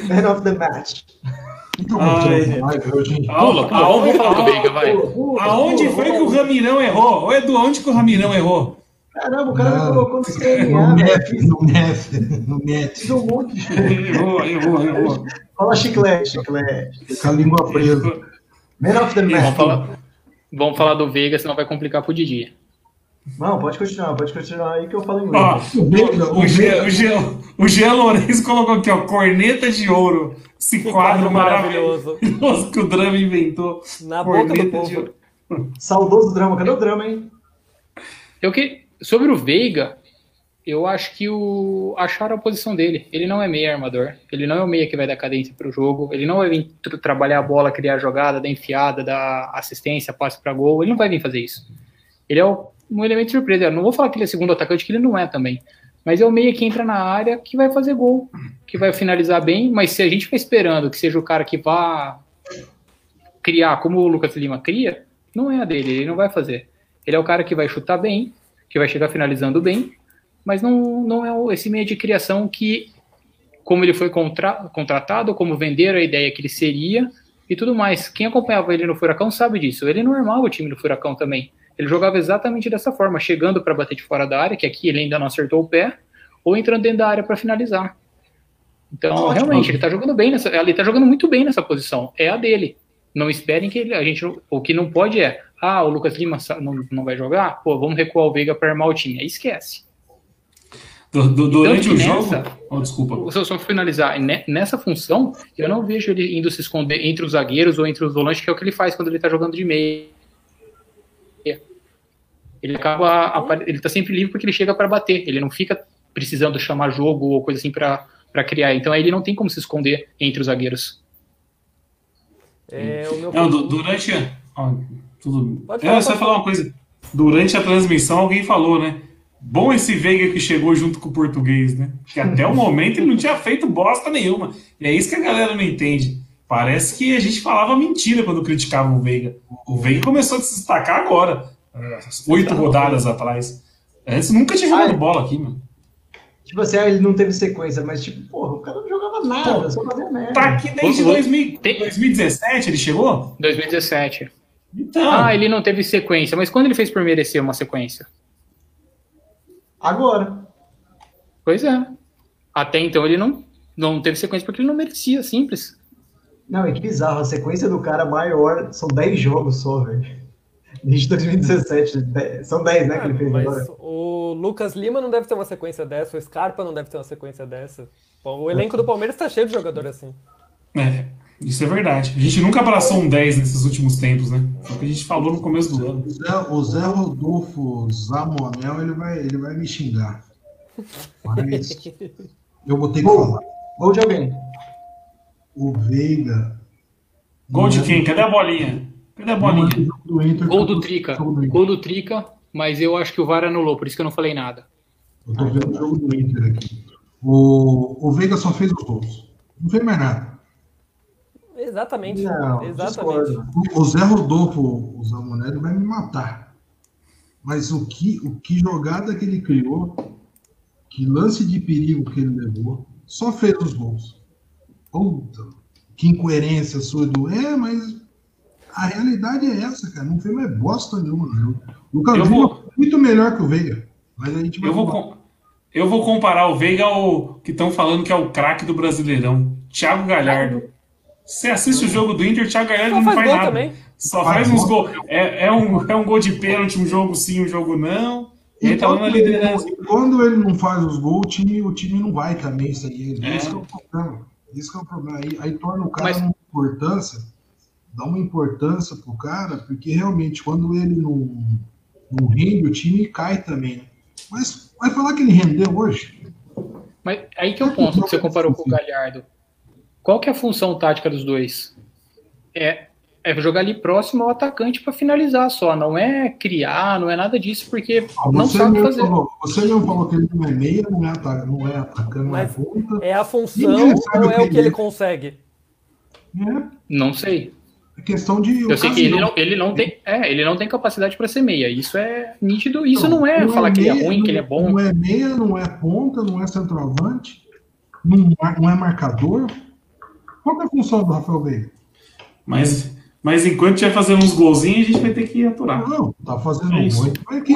Man of the match.
Então, Ai, Pula, Vamos falar do Veiga, vai. Aonde foi que o Ramirão errou? Ô, Edu, onde que o Ramirão errou?
Caramba, o cara não, colocou no
CNA, No MEF, no MEF, no MEF.
um monte. (laughs)
Errou, errou, errou.
Fala chiclete, chiclete.
Com a língua presa.
Man of the match.
Vamos falar, vamos falar do Veiga, senão vai complicar pro Didi.
Não, pode continuar, pode continuar aí que eu falo inglês.
Ó, o, o, Jean, o, Jean, o Lourenço colocou aqui, ó, corneta de ouro. Esse quadro, quadro maravilhoso. maravilhoso que o drama inventou.
Na boca do povo.
Saudoso drama, cadê o drama, hein?
Eu que, sobre o Veiga, eu acho que o acharam a posição dele. Ele não é meia armador. Ele não é o meia que vai dar cadência para o jogo. Ele não vai vir trabalhar a bola, criar a jogada, dar enfiada, dar assistência, passe para gol. Ele não vai vir fazer isso. Ele é o um elemento surpresa. Eu não vou falar que ele é segundo atacante, que ele não é também. Mas é o meia que entra na área que vai fazer gol, que vai finalizar bem. Mas se a gente ficar esperando que seja o cara que vá criar como o Lucas Lima cria, não é a dele, ele não vai fazer. Ele é o cara que vai chutar bem, que vai chegar finalizando bem, mas não, não é esse meio de criação que, como ele foi contra, contratado, como venderam a ideia que ele seria e tudo mais. Quem acompanhava ele no Furacão sabe disso. Ele não armava o time do Furacão também. Ele jogava exatamente dessa forma, chegando para bater de fora da área, que aqui ele ainda não acertou o pé, ou entrando dentro da área para finalizar. Então, Ótimo. realmente, ele está jogando bem nessa, ele tá jogando muito bem nessa posição. É a dele. Não esperem que ele, a gente, o que não pode é, ah, o Lucas Lima não, não vai jogar, pô, vamos recuar o Veiga para armar o time. Aí esquece.
Do, do, durante o jogo. Oh, desculpa.
Se eu só finalizar, nessa função, eu não vejo ele indo se esconder entre os zagueiros ou entre os volantes, que é o que ele faz quando ele está jogando de meia. Ele acaba. Ele tá sempre livre porque ele chega para bater. Ele não fica precisando chamar jogo ou coisa assim para criar. Então aí ele não tem como se esconder entre os zagueiros.
É, não, durante. tudo. Pode falar, é, só falar uma coisa. Durante a transmissão, alguém falou, né? Bom esse Veiga que chegou junto com o português, né? Que até o (laughs) momento ele não tinha feito bosta nenhuma. E é isso que a galera não entende. Parece que a gente falava mentira quando criticava o Veiga. O Veiga começou a se destacar agora. Oito rodadas atrás. Antes nunca tinha jogado bola aqui, mano.
Tipo assim, ah, ele não teve sequência, mas tipo, porra, o cara não jogava nada, Pô, só fazia merda.
Tá aqui desde 2000, 2017, ele chegou?
2017. Então. Ah, ele não teve sequência, mas quando ele fez por merecer uma sequência?
Agora.
Pois é. Até então ele não, não teve sequência porque ele não merecia, simples.
Não, é que bizarro. A sequência do cara maior são 10 jogos só, velho. Desde 2017. São 10, né, que ele fez agora.
O Lucas Lima não deve ter uma sequência dessa, o Scarpa não deve ter uma sequência dessa. Bom, o elenco do Palmeiras está cheio de jogador assim.
É, isso é verdade. A gente nunca abraçou um 10 nesses últimos tempos, né? O que a gente falou no começo do ano.
O Zé, o Zé Rodolfo Zamonel, ele vai, ele vai me xingar. Mas eu vou ter que falar.
Gol de alguém.
O Veiga.
Gol de quem? Cadê a bolinha? Cadê a bolinha?
Do Inter, Gol do Trica. Gol do Trica, mas eu acho que o VAR anulou, por isso que eu não falei nada.
Eu tô vendo o jogo do Inter aqui. O, o Veiga só fez os gols. Não fez mais nada.
Exatamente. Não, Exatamente.
O Zé Rodolfo, o Zamonelli, vai me matar. Mas o que, o que jogada que ele criou, que lance de perigo que ele levou, só fez os gols. Puta, que incoerência sua do. É, mas a realidade é essa, cara. Não fez mais bosta nenhuma. Não. O Lucas vou... é muito melhor que o Veiga. Mas a gente vai
eu, vou, eu vou comparar o Veiga ao que estão falando que é o craque do Brasileirão. Thiago Galhardo. Você assiste o jogo do Inter, Thiago Galhardo não, não faz, nada. Também. Só faz, faz uns gols. É, é, um, é um gol de pênalti, um jogo sim, um jogo não. E ele tá na liderança.
Quando ele não faz os gols, o time, o time não vai também. Isso aí. É. Isso é o problema. Isso é o problema. Aí, aí torna o cara Mas... uma importância dá uma importância pro cara, porque realmente quando ele não, não rende, o time cai também. Né? Mas vai falar que ele rendeu hoje?
Mas aí que é o ponto que você comparou com o Galhardo. Qual que é a função tática dos dois? É, é jogar ali próximo ao atacante para finalizar só, não é criar, não é nada disso, porque ah, não sabe fazer.
Falou, você não falou que ele não é meia, não é, ataca, não é atacando, não é ponta.
É a função ou é o que ele consegue?
É. Não sei.
É questão de.
Eu sei que ele não, ele não tem, é, ele não tem capacidade para ser meia. Isso é nítido. Isso não, não é não falar é que meia, ele é ruim,
não,
que ele é bom.
Não é meia, não é ponta, não é centroavante, não, não é marcador. Qual é a função do Rafael Veiga?
Mas, mas enquanto tiver fazendo uns golzinhos, a gente vai ter que aturar.
Não, tá fazendo é muito. Mas
que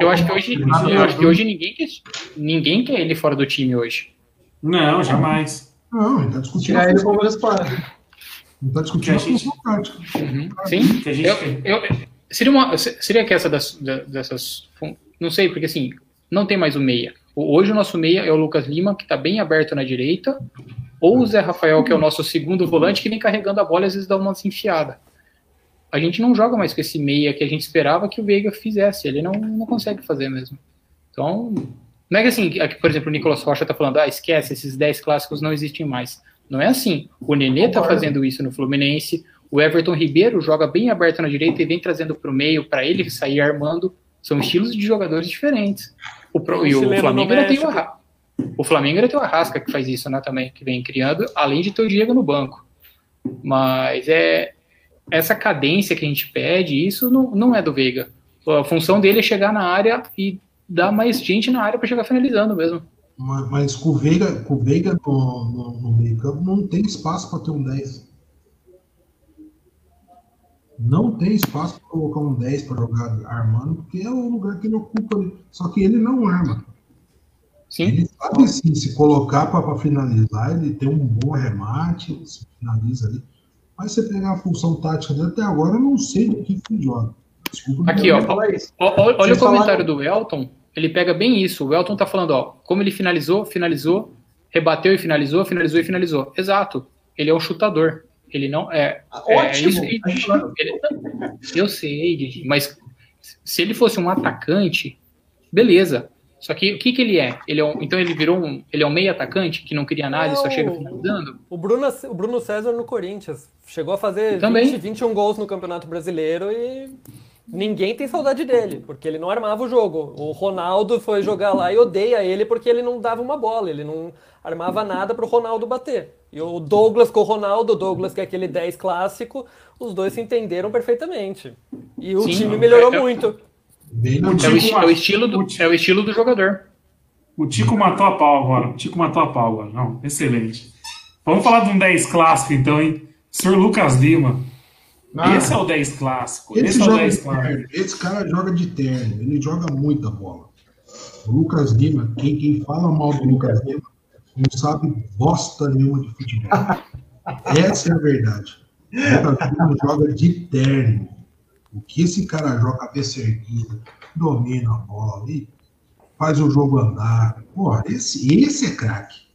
eu acho que hoje, eu acho que hoje ninguém quer, ninguém quer ele fora do time hoje.
Não, jamais.
Não, ele tá discutindo.
Tirar ele como para.
Não está discutindo a
tática. Uhum. Sim, que a gente... eu, eu, seria, uma, seria que essa das, dessas. Não sei, porque assim, não tem mais o meia. Hoje o nosso meia é o Lucas Lima, que está bem aberto na direita, ou o Zé Rafael, que é o nosso segundo volante, que vem carregando a bola e às vezes dá uma enfiada. A gente não joga mais com esse meia que a gente esperava que o Veiga fizesse. Ele não, não consegue fazer mesmo. Então, não é que assim, por exemplo, o Nicolas Rocha está falando, ah, esquece, esses 10 clássicos não existem mais. Não é assim. O Nenê tá fazendo isso no Fluminense. O Everton Ribeiro joga bem aberto na direita e vem trazendo para o meio para ele sair armando. São estilos de jogadores diferentes. O, pro, e o Flamengo ainda tem o Arrasca. O Flamengo ainda tem o Arrasca que faz isso, né, também, que vem criando, além de ter o Diego no banco. Mas é essa cadência que a gente pede, isso não, não é do Veiga. A função dele é chegar na área e dar mais gente na área para chegar finalizando mesmo.
Mas, com o Veiga, com o Veiga no, no, no meio campo não tem espaço para ter um 10. Não tem espaço para colocar um 10 para jogar armando, porque é o lugar que ele ocupa ali. Só que ele não arma.
Sim.
Ele sabe sim, se colocar para finalizar, ele tem um bom remate, se finaliza ali. Mas você pegar a função tática dele, até agora eu não sei do que que joga. Desculpa.
Aqui, ó.
falar
Olha
Vocês
o comentário
falaram-
do Elton, ele pega bem isso. O Elton tá falando, ó, como ele finalizou, finalizou, rebateu e finalizou, finalizou e finalizou. Exato. Ele é um chutador. Ele não é. é
Ótimo.
isso que a gente tá. Ele- eu sei, Didi, mas se ele fosse um atacante, beleza. Só que o que, que ele é? Ele é um, então ele virou um. Ele é um meio atacante que não cria nada e só chega finalizando?
O Bruno, o Bruno César no Corinthians chegou a fazer
Também.
20, 21 gols no Campeonato Brasileiro e ninguém tem saudade dele, porque ele não armava o jogo. O Ronaldo foi jogar lá e odeia ele porque ele não dava uma bola, ele não armava nada pro Ronaldo bater. E o Douglas com o Ronaldo, o Douglas que é aquele 10 clássico, os dois se entenderam perfeitamente. E o
Sim,
time melhorou
é- é-
muito.
Bem na
O
É o,
Tico
é o estilo do,
o
é o estilo do jogador.
O Tico matou a pau agora. O Tico matou a pau agora. Não, excelente. Vamos falar de um 10 clássico então, hein? Sr. Lucas Lima.
Ah,
Esse é o 10 clássico.
Esse,
Esse é o
joga
10
de
clássico.
Esse cara joga de terno, ele joga muita bola. O Lucas Lima, quem, quem fala mal do Lucas Lima, não sabe bosta nenhuma de futebol. Essa é a verdade. O Lucas Lima joga de terno. O que esse cara joga cabeça erguida, domina a bola ali, faz o jogo andar. Porra, esse, esse é craque.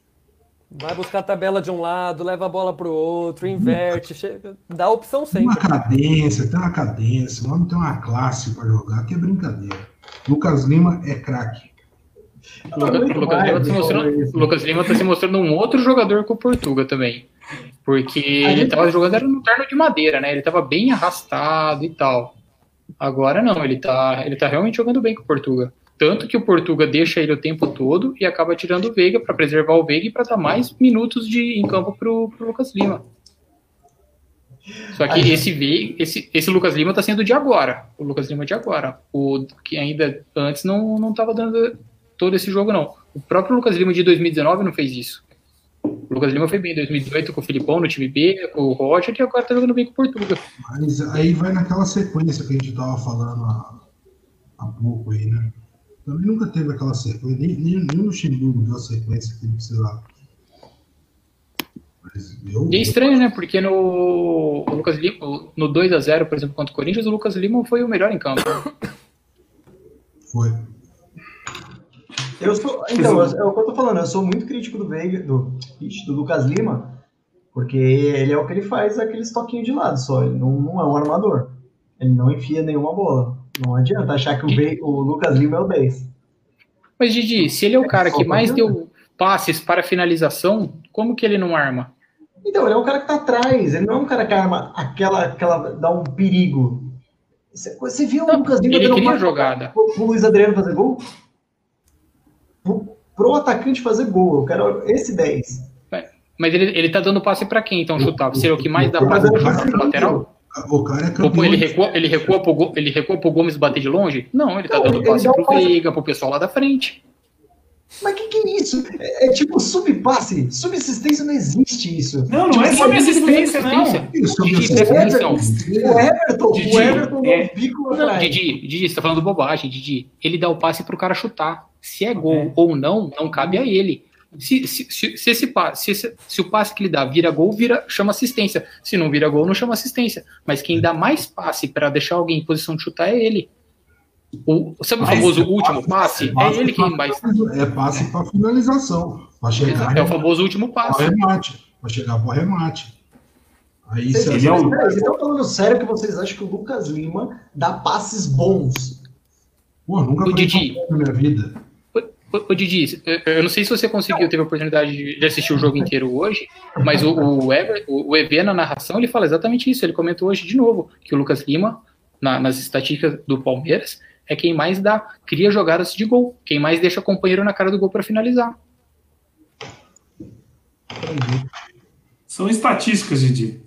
Vai buscar a tabela de um lado, leva a bola pro outro, inverte, chega, dá opção
Tem uma
sempre.
cadência, tem uma cadência, o homem tem uma classe para jogar, que é brincadeira. Lucas Lima é craque.
O o Lucas, Lima tá se mostrando, o Lima tá se mostrando um outro jogador com o Portuga também. Porque ele
gente-
tava jogando era no terno de madeira, né? Ele tava bem arrastado e tal. Agora não, ele tá, ele tá realmente jogando bem com o Portuga. Tanto que o Portuga deixa ele o tempo todo e acaba tirando o Veiga para preservar o Veiga e para dar mais minutos de, em campo pro, pro Lucas Lima. Só que esse, Veiga, esse, esse Lucas Lima tá sendo de agora. O Lucas Lima é de agora. O que ainda antes não, não tava dando todo esse jogo, não. O próprio Lucas Lima de 2019 não fez isso. O Lucas Lima foi bem em 2018 com o Filipão no time B, com o Roger, e agora tá jogando bem com o Portugal.
Mas aí vai naquela sequência que a gente tava falando há, há pouco aí, né? Também nunca teve aquela sequência, nem, nem, nem o Luxemburgo deu a sequência que ele precisava. Mas eu,
E é estranho, né? Porque no o Lucas Lima, no 2 a 0 por exemplo, contra o Corinthians, o Lucas Lima foi o melhor em campo.
foi.
Eu sou, então, é o que eu tô falando, eu sou muito crítico do Veiga, do, do Lucas Lima, porque ele é o que ele faz, aqueles toquinhos de lado só, ele não, não é um armador. Ele não enfia nenhuma bola. Não adianta achar que o, Veiga, o Lucas Lima é o 10.
Mas, Didi, se ele é o cara
só
que mais deu passes para finalização, como que ele não arma?
Então, ele é um cara que tá atrás, ele não é um cara que arma aquela, aquela dá um perigo. Você, viu o Lucas Lima dando uma
jogada.
pro, Luiz Adriano fazer gol? Pro, pro atacante fazer gol, eu quero esse 10.
Mas ele, ele tá dando passe para quem, então, chutar? Se ele é o que mais dá
O
passe
cara-
para o lateral?
O cara é campeão.
ele recua, ele, recua pro, ele recua pro Gomes bater de longe? Não, ele tá
Não,
dando
ele
passe pro
passe-
Veiga, pro pessoal lá da frente.
Mas que que é isso? É, é tipo subpasse. Subsistência não existe isso.
Não, não é
Tipo, tem
assistência, não.
atenção.
O Everton,
Didi,
o Everton
é-
não bico
Não. Didi, Didi, você tá falando bobagem, Didi. Ele dá o passe pro cara chutar. Se é gol ou não, não cabe a ele. Se, se, se, se esse passe, se, se o passe que ele dá vira gol, vira, chama assistência. Se não vira gol, não chama assistência. Mas quem dá mais passe para deixar alguém em posição de chutar é ele. O, sabe o
Mas
famoso
é
último passe? É ele quem mais.
É passe para finalização. Para chegar
É o famoso último passe.
remate. Para chegar para remate. Aí
Vocês,
você
Ele é o-
peraí, vocês estão falando sério que vocês acham que o Lucas Lima dá passes bons?
Pô, nunca
O Didi.
na minha vida.
Ô, Didi, eu- não sei se você conseguiu, teve a oportunidade de assistir o jogo inteiro hoje, mas o, o, Ever, o, o EV na narração, ele fala exatamente isso. Ele comentou hoje de novo que o Lucas Lima, na- nas estatísticas do Palmeiras, é quem mais dá, cria jogadas de gol, quem mais deixa companheiro na cara do gol para finalizar.
São estatísticas, Didi.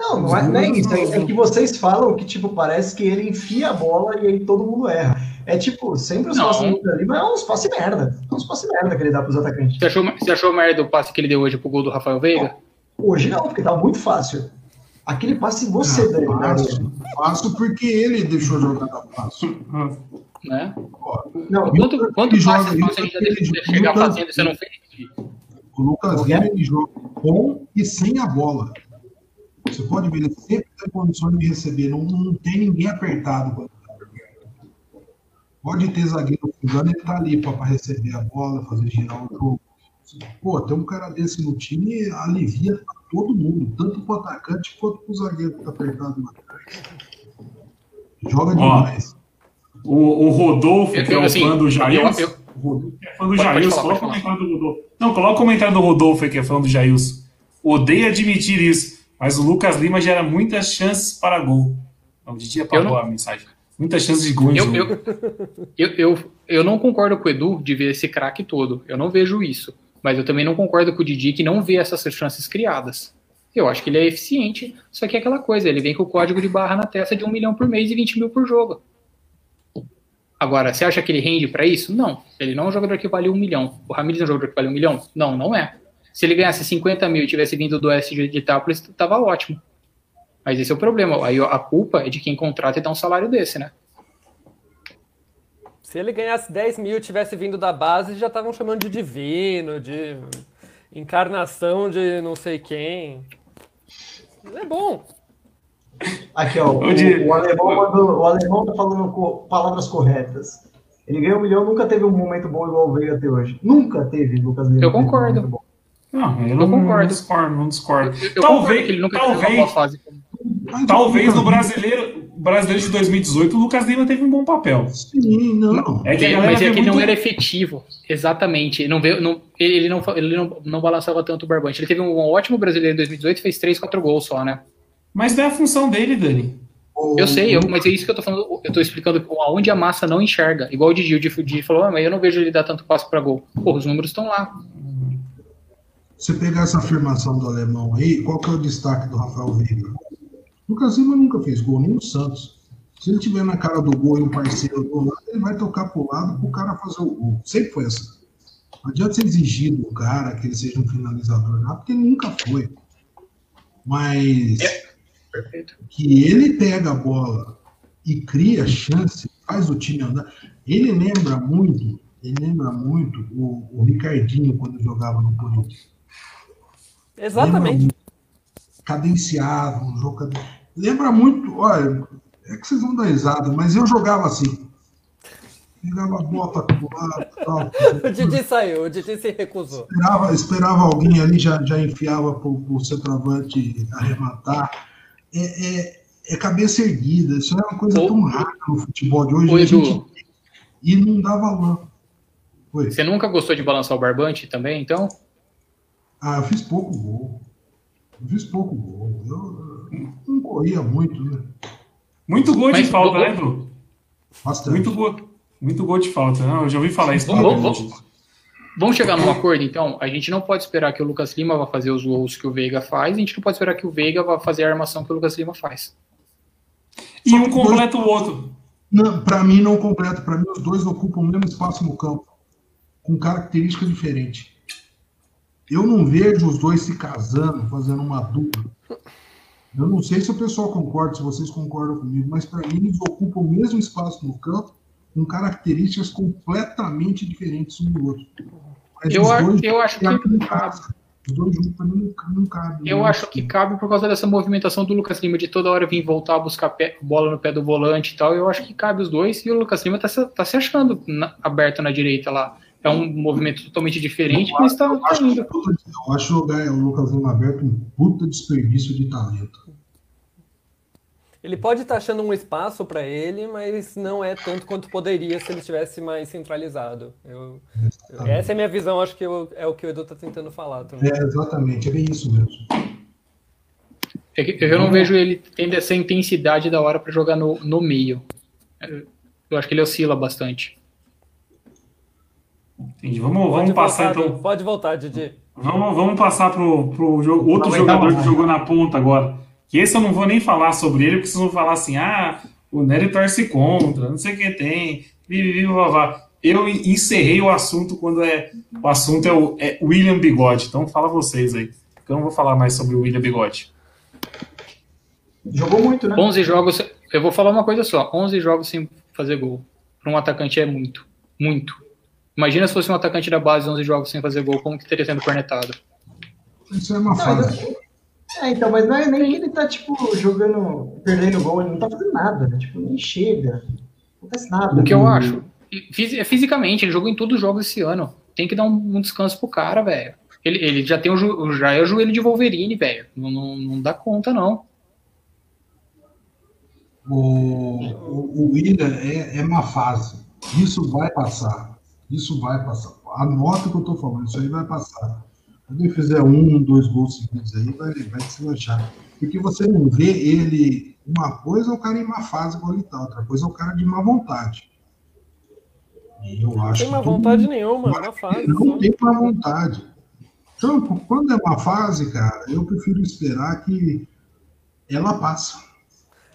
Não, não é, não é isso. É, é que vocês falam que, tipo, parece que ele enfia a bola e aí todo mundo erra. É tipo, sempre os
Não.
passes do ali, mas é uns passes merda. É uns passes merda que ele dá pros atacantes.
Você achou, você achou merda o passe que ele deu hoje pro gol do Rafael Veiga?
Hoje não, porque tá muito fácil. Aquele passe você
Ah,
daria.
fácil, fácil porque ele deixou a jogada fácil.
Né?
Não,
Quanto, quanto passe gente já deve
joga
chegar fazendo e você não fez?
O Lucas Lima ele joga com e sem a bola. Você pode ver, ele sempre tem condições de receber. Não, não tem ninguém apertado. quando tá. Pode ter zagueiro fugando, ele tá ali para receber a bola, fazer girar o jogo. Pô, ter um cara desse no time alivia pra todo mundo, tanto pro atacante quanto pro zagueiro que tá apertado lá atrás. Joga
Ó,
demais.
O, o Rodolfo,
Eu-
que é um
assim,
fã do
eu-
Jailson.
eu-
O Rodolfo que é fã do Jailson. Coloca o comentário do Rodolfo. Não, coloca o comentário do Rodolfo aí, que é fã do Jailson. Odeio admitir isso, mas o Lucas Lima gera muitas chances para gol. O Didi apagou
não-
a mensagem. Muitas chances de gol em
Eu, eu, eu, eu, eu não concordo com o Edu de ver esse craque todo. Eu não vejo isso. Mas eu também não concordo com o Didi que não vê essas chances criadas. Eu acho que ele é eficiente, só que é aquela coisa, ele vem com o código de barra na testa de um milhão por mês e 20 mil por jogo. Agora, você acha que ele rende pra isso? Não. Ele não é um jogador que vale um milhão. O Ramires é um jogador que vale um milhão? Não, não é. Se ele ganhasse 50 mil e tivesse vindo do Oeste de Itápolis, tava ótimo. Mas esse é o problema. Aí a culpa é de quem contrata e dá um salário desse, né?
Se ele ganhasse 10 mil e tivesse vindo da base, já estavam chamando de divino, de encarnação de não sei quem. É bom.
Aqui, ó, o,
Onde-
o alemão mandou, o alemão tá falando co- palavras corretas. Ele ganhou um milhão, nunca teve um momento bom igual o Veiga até hoje. Nunca teve, Lucas Lima.
Eu
um
concordo.
bom.
Não, eu
Eu
não,
concordo.
não discordo, não discordo.
Eu, eu concordo
talvez,
que ele nunca teve uma
talvez,
fase.
Talvez no brasileiro, brasileiro de 2018 o Lucas Lima teve um bom papel.
Sim, não.
É que
Ele- mas é que ele não
muito-
era efetivo. Exatamente. Não veio, não, ele ele não, ele não, não balançava tanto o barbante. Ele teve um ótimo brasileiro em 2018 e fez 3, 4 gols só, né?
Mas não é a função dele, Dani.
Eu sei, eu- mas é isso que eu tô falando. Eu tô explicando aonde a massa não enxerga. Igual o Didi, o Didi falou, ah, mas eu não vejo ele dar tanto passo pra gol. Pô, os números estão lá.
Você pegar essa afirmação do alemão aí, qual que é o destaque do Rafael Veiga? O Lucas Lima nunca fez gol, nem o Santos. Se ele tiver na cara do gol e um parceiro do lado, ele vai tocar pro lado pro cara fazer o gol. Sempre foi assim. Não adianta você exigir do cara que ele seja um finalizador, não, porque ele nunca foi. Mas
Perfeito.
que ele pega a bola e cria chance, faz o time andar. Ele lembra muito, ele lembra muito o, o Ricardinho quando jogava no Corinthians
Exatamente.
cadenciado, um jogo cade... Lembra muito, olha, é que vocês vão dar risada, mas eu jogava assim. Pegava a bota pro lado, tal, (laughs)
O Didi saiu, o Didi se recusou.
esperava, esperava alguém ali, já, já enfiava pro, pro centroavante arrematar. É, é, é cabeça erguida, isso é uma coisa
Ô,
tão rara no futebol de hoje.
Edu.
gente... E não dá valor. Oi.
Você nunca gostou de balançar o barbante também, então?
Ah, eu fiz pouco gol. Eu fiz pouco gol. Eu, eu não corria muito, né?
Muito gol de
Mas
falta,
gol-
né, Edu?
Bastante.
Muito gol, muito gol de falta. Não, eu já ouvi falar isso.
Vamos- vamos-. Vamos chegar num acordo, então? A gente não pode esperar que o Lucas Lima vá fazer os gols que o Veiga faz, a gente não pode esperar que o Veiga vá fazer a armação que o Lucas Lima faz.
E um completa o outro.
Não, para mim não completo. Para mim os dois ocupam o mesmo espaço no campo, com características diferentes. Eu não vejo os dois se casando, fazendo uma dupla. Eu não sei se o pessoal concorda, se vocês concordam comigo, mas para mim eles ocupam o mesmo espaço no campo, com características completamente diferentes um do outro. Mas
Eu, a- eu acho que
não
cabe.
Os dois juntos para mim não, não cabem.
Eu
Não.
acho que cabe por causa dessa movimentação do Lucas Lima de toda hora vir voltar a buscar pé- bola no pé do volante e tal. Eu acho que cabe os dois e o Lucas Lima tá, se- tá se achando na- aberto na direita lá. É um movimento totalmente diferente, mas tá,
Eu
tá
acho,
indo.
eu acho jogar o Lucas Lima aberto um puta desperdício de talento.
Ele pode estar achando um espaço para ele, mas não é tanto quanto poderia se ele estivesse mais centralizado. Eu- eu- essa é a minha visão, acho que eu- é o que o Edu está tentando falar também.
É, exatamente, é bem isso mesmo.
É que Eu não vejo ele tendo essa intensidade da hora pra jogar no, no meio. Eu acho que ele oscila bastante.
Entendi. Vamos,
Pode
vamos passar
voltar,
então.
Pode voltar, Didi.
Vamos, vamos passar pro, pro jogo- outro jogador que jogou na ponta agora. Que esse eu não vou nem falar sobre ele, porque vocês vão falar assim, ah, o Nery torce contra, não sei o que tem, vivi, vavá. Eu encerrei o assunto quando é o assunto é o é William Bigode. Então fala vocês aí. Eu não vou falar mais sobre o William Bigode.
Jogou muito, né?
11 jogos, eu vou falar uma coisa só, 11 jogos sem fazer gol. Para um atacante é muito, muito. Imagina se fosse um atacante da base 11 jogos sem fazer gol, como que teria sendo cornetado?
Isso é uma fase.
É, então, mas não é nem que ele tá, tipo, jogando, perdendo gol, ele não tá fazendo nada, né? Tipo, nem chega. Não faz nada.
O que eu acho, é fisicamente, ele jogou em todos os jogos esse ano. Tem que dar um, um descanso pro cara, velho. Ele, ele já tem o, já é o joelho de Wolverine, velho. Não, não, não dá conta, não.
O, o, o William é, é uma fase. Isso vai passar. Isso vai passar. Anota o que eu tô falando, isso aí vai passar. Quando ele fizer um, dois gols seguidos aí, vai, vai se lanchar. Porque você não vê ele. Uma coisa é o cara em má fase igual ele tá, outra coisa é o cara de má vontade. E eu
Não
acho
tem má vontade
mundo-
nenhuma, é uma fase.
Não
só.
tem má vontade. Então, quando é uma fase, cara, eu prefiro esperar que ela passa.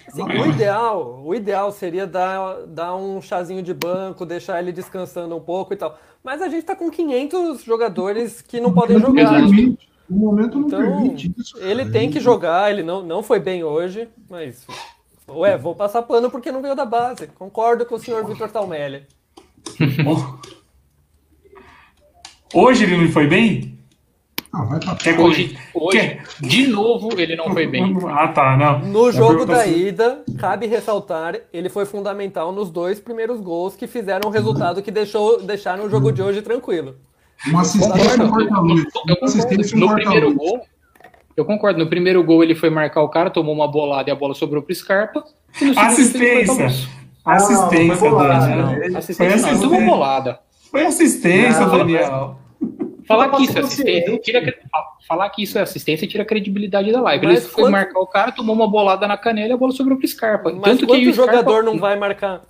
Assim, o ideal, o ideal seria dar, dar um chazinho de banco, deixar ele descansando um pouco e tal. Mas a gente tá com 500 jogadores que não podem jogar.
O momento não
Então,
permite isso. cara.
Ele tem que jogar, ele não, não foi bem hoje, mas. Ué, vou passar pano porque não veio da base. Concordo com o senhor Vitor Talmelli.
Hoje ele não foi bem?
Ah, vai pra
Quer
Hoje, hoje
Quer-
de novo, ele não foi bem. (laughs)
Ah, tá, não.
No
A
jogo da
assim-
ida, cabe ressaltar, ele foi fundamental nos dois primeiros gols que fizeram o resultado que deixou, deixaram o jogo de hoje tranquilo.
Uma assistência no assistência
No
no
primeiro gol, eu concordo. No primeiro gol ele foi marcar o cara, tomou uma bolada e a bola sobrou pro Scarpa.
Assistência. Assistência, Daniel.
Assistência
Foi
não, ele
assistência.
tomou bolada.
Foi assistência,
Não,
Daniel.
Falar que isso é assistência, tira, cre- falar que isso é assistência tira a credibilidade da live.
Mas
Ele foi
quanto-
marcar o cara, tomou uma bolada na canela e a bola sobrou pro Scarpa.
Mas
Tanto que o Scarpa-
jogador não vai marcar?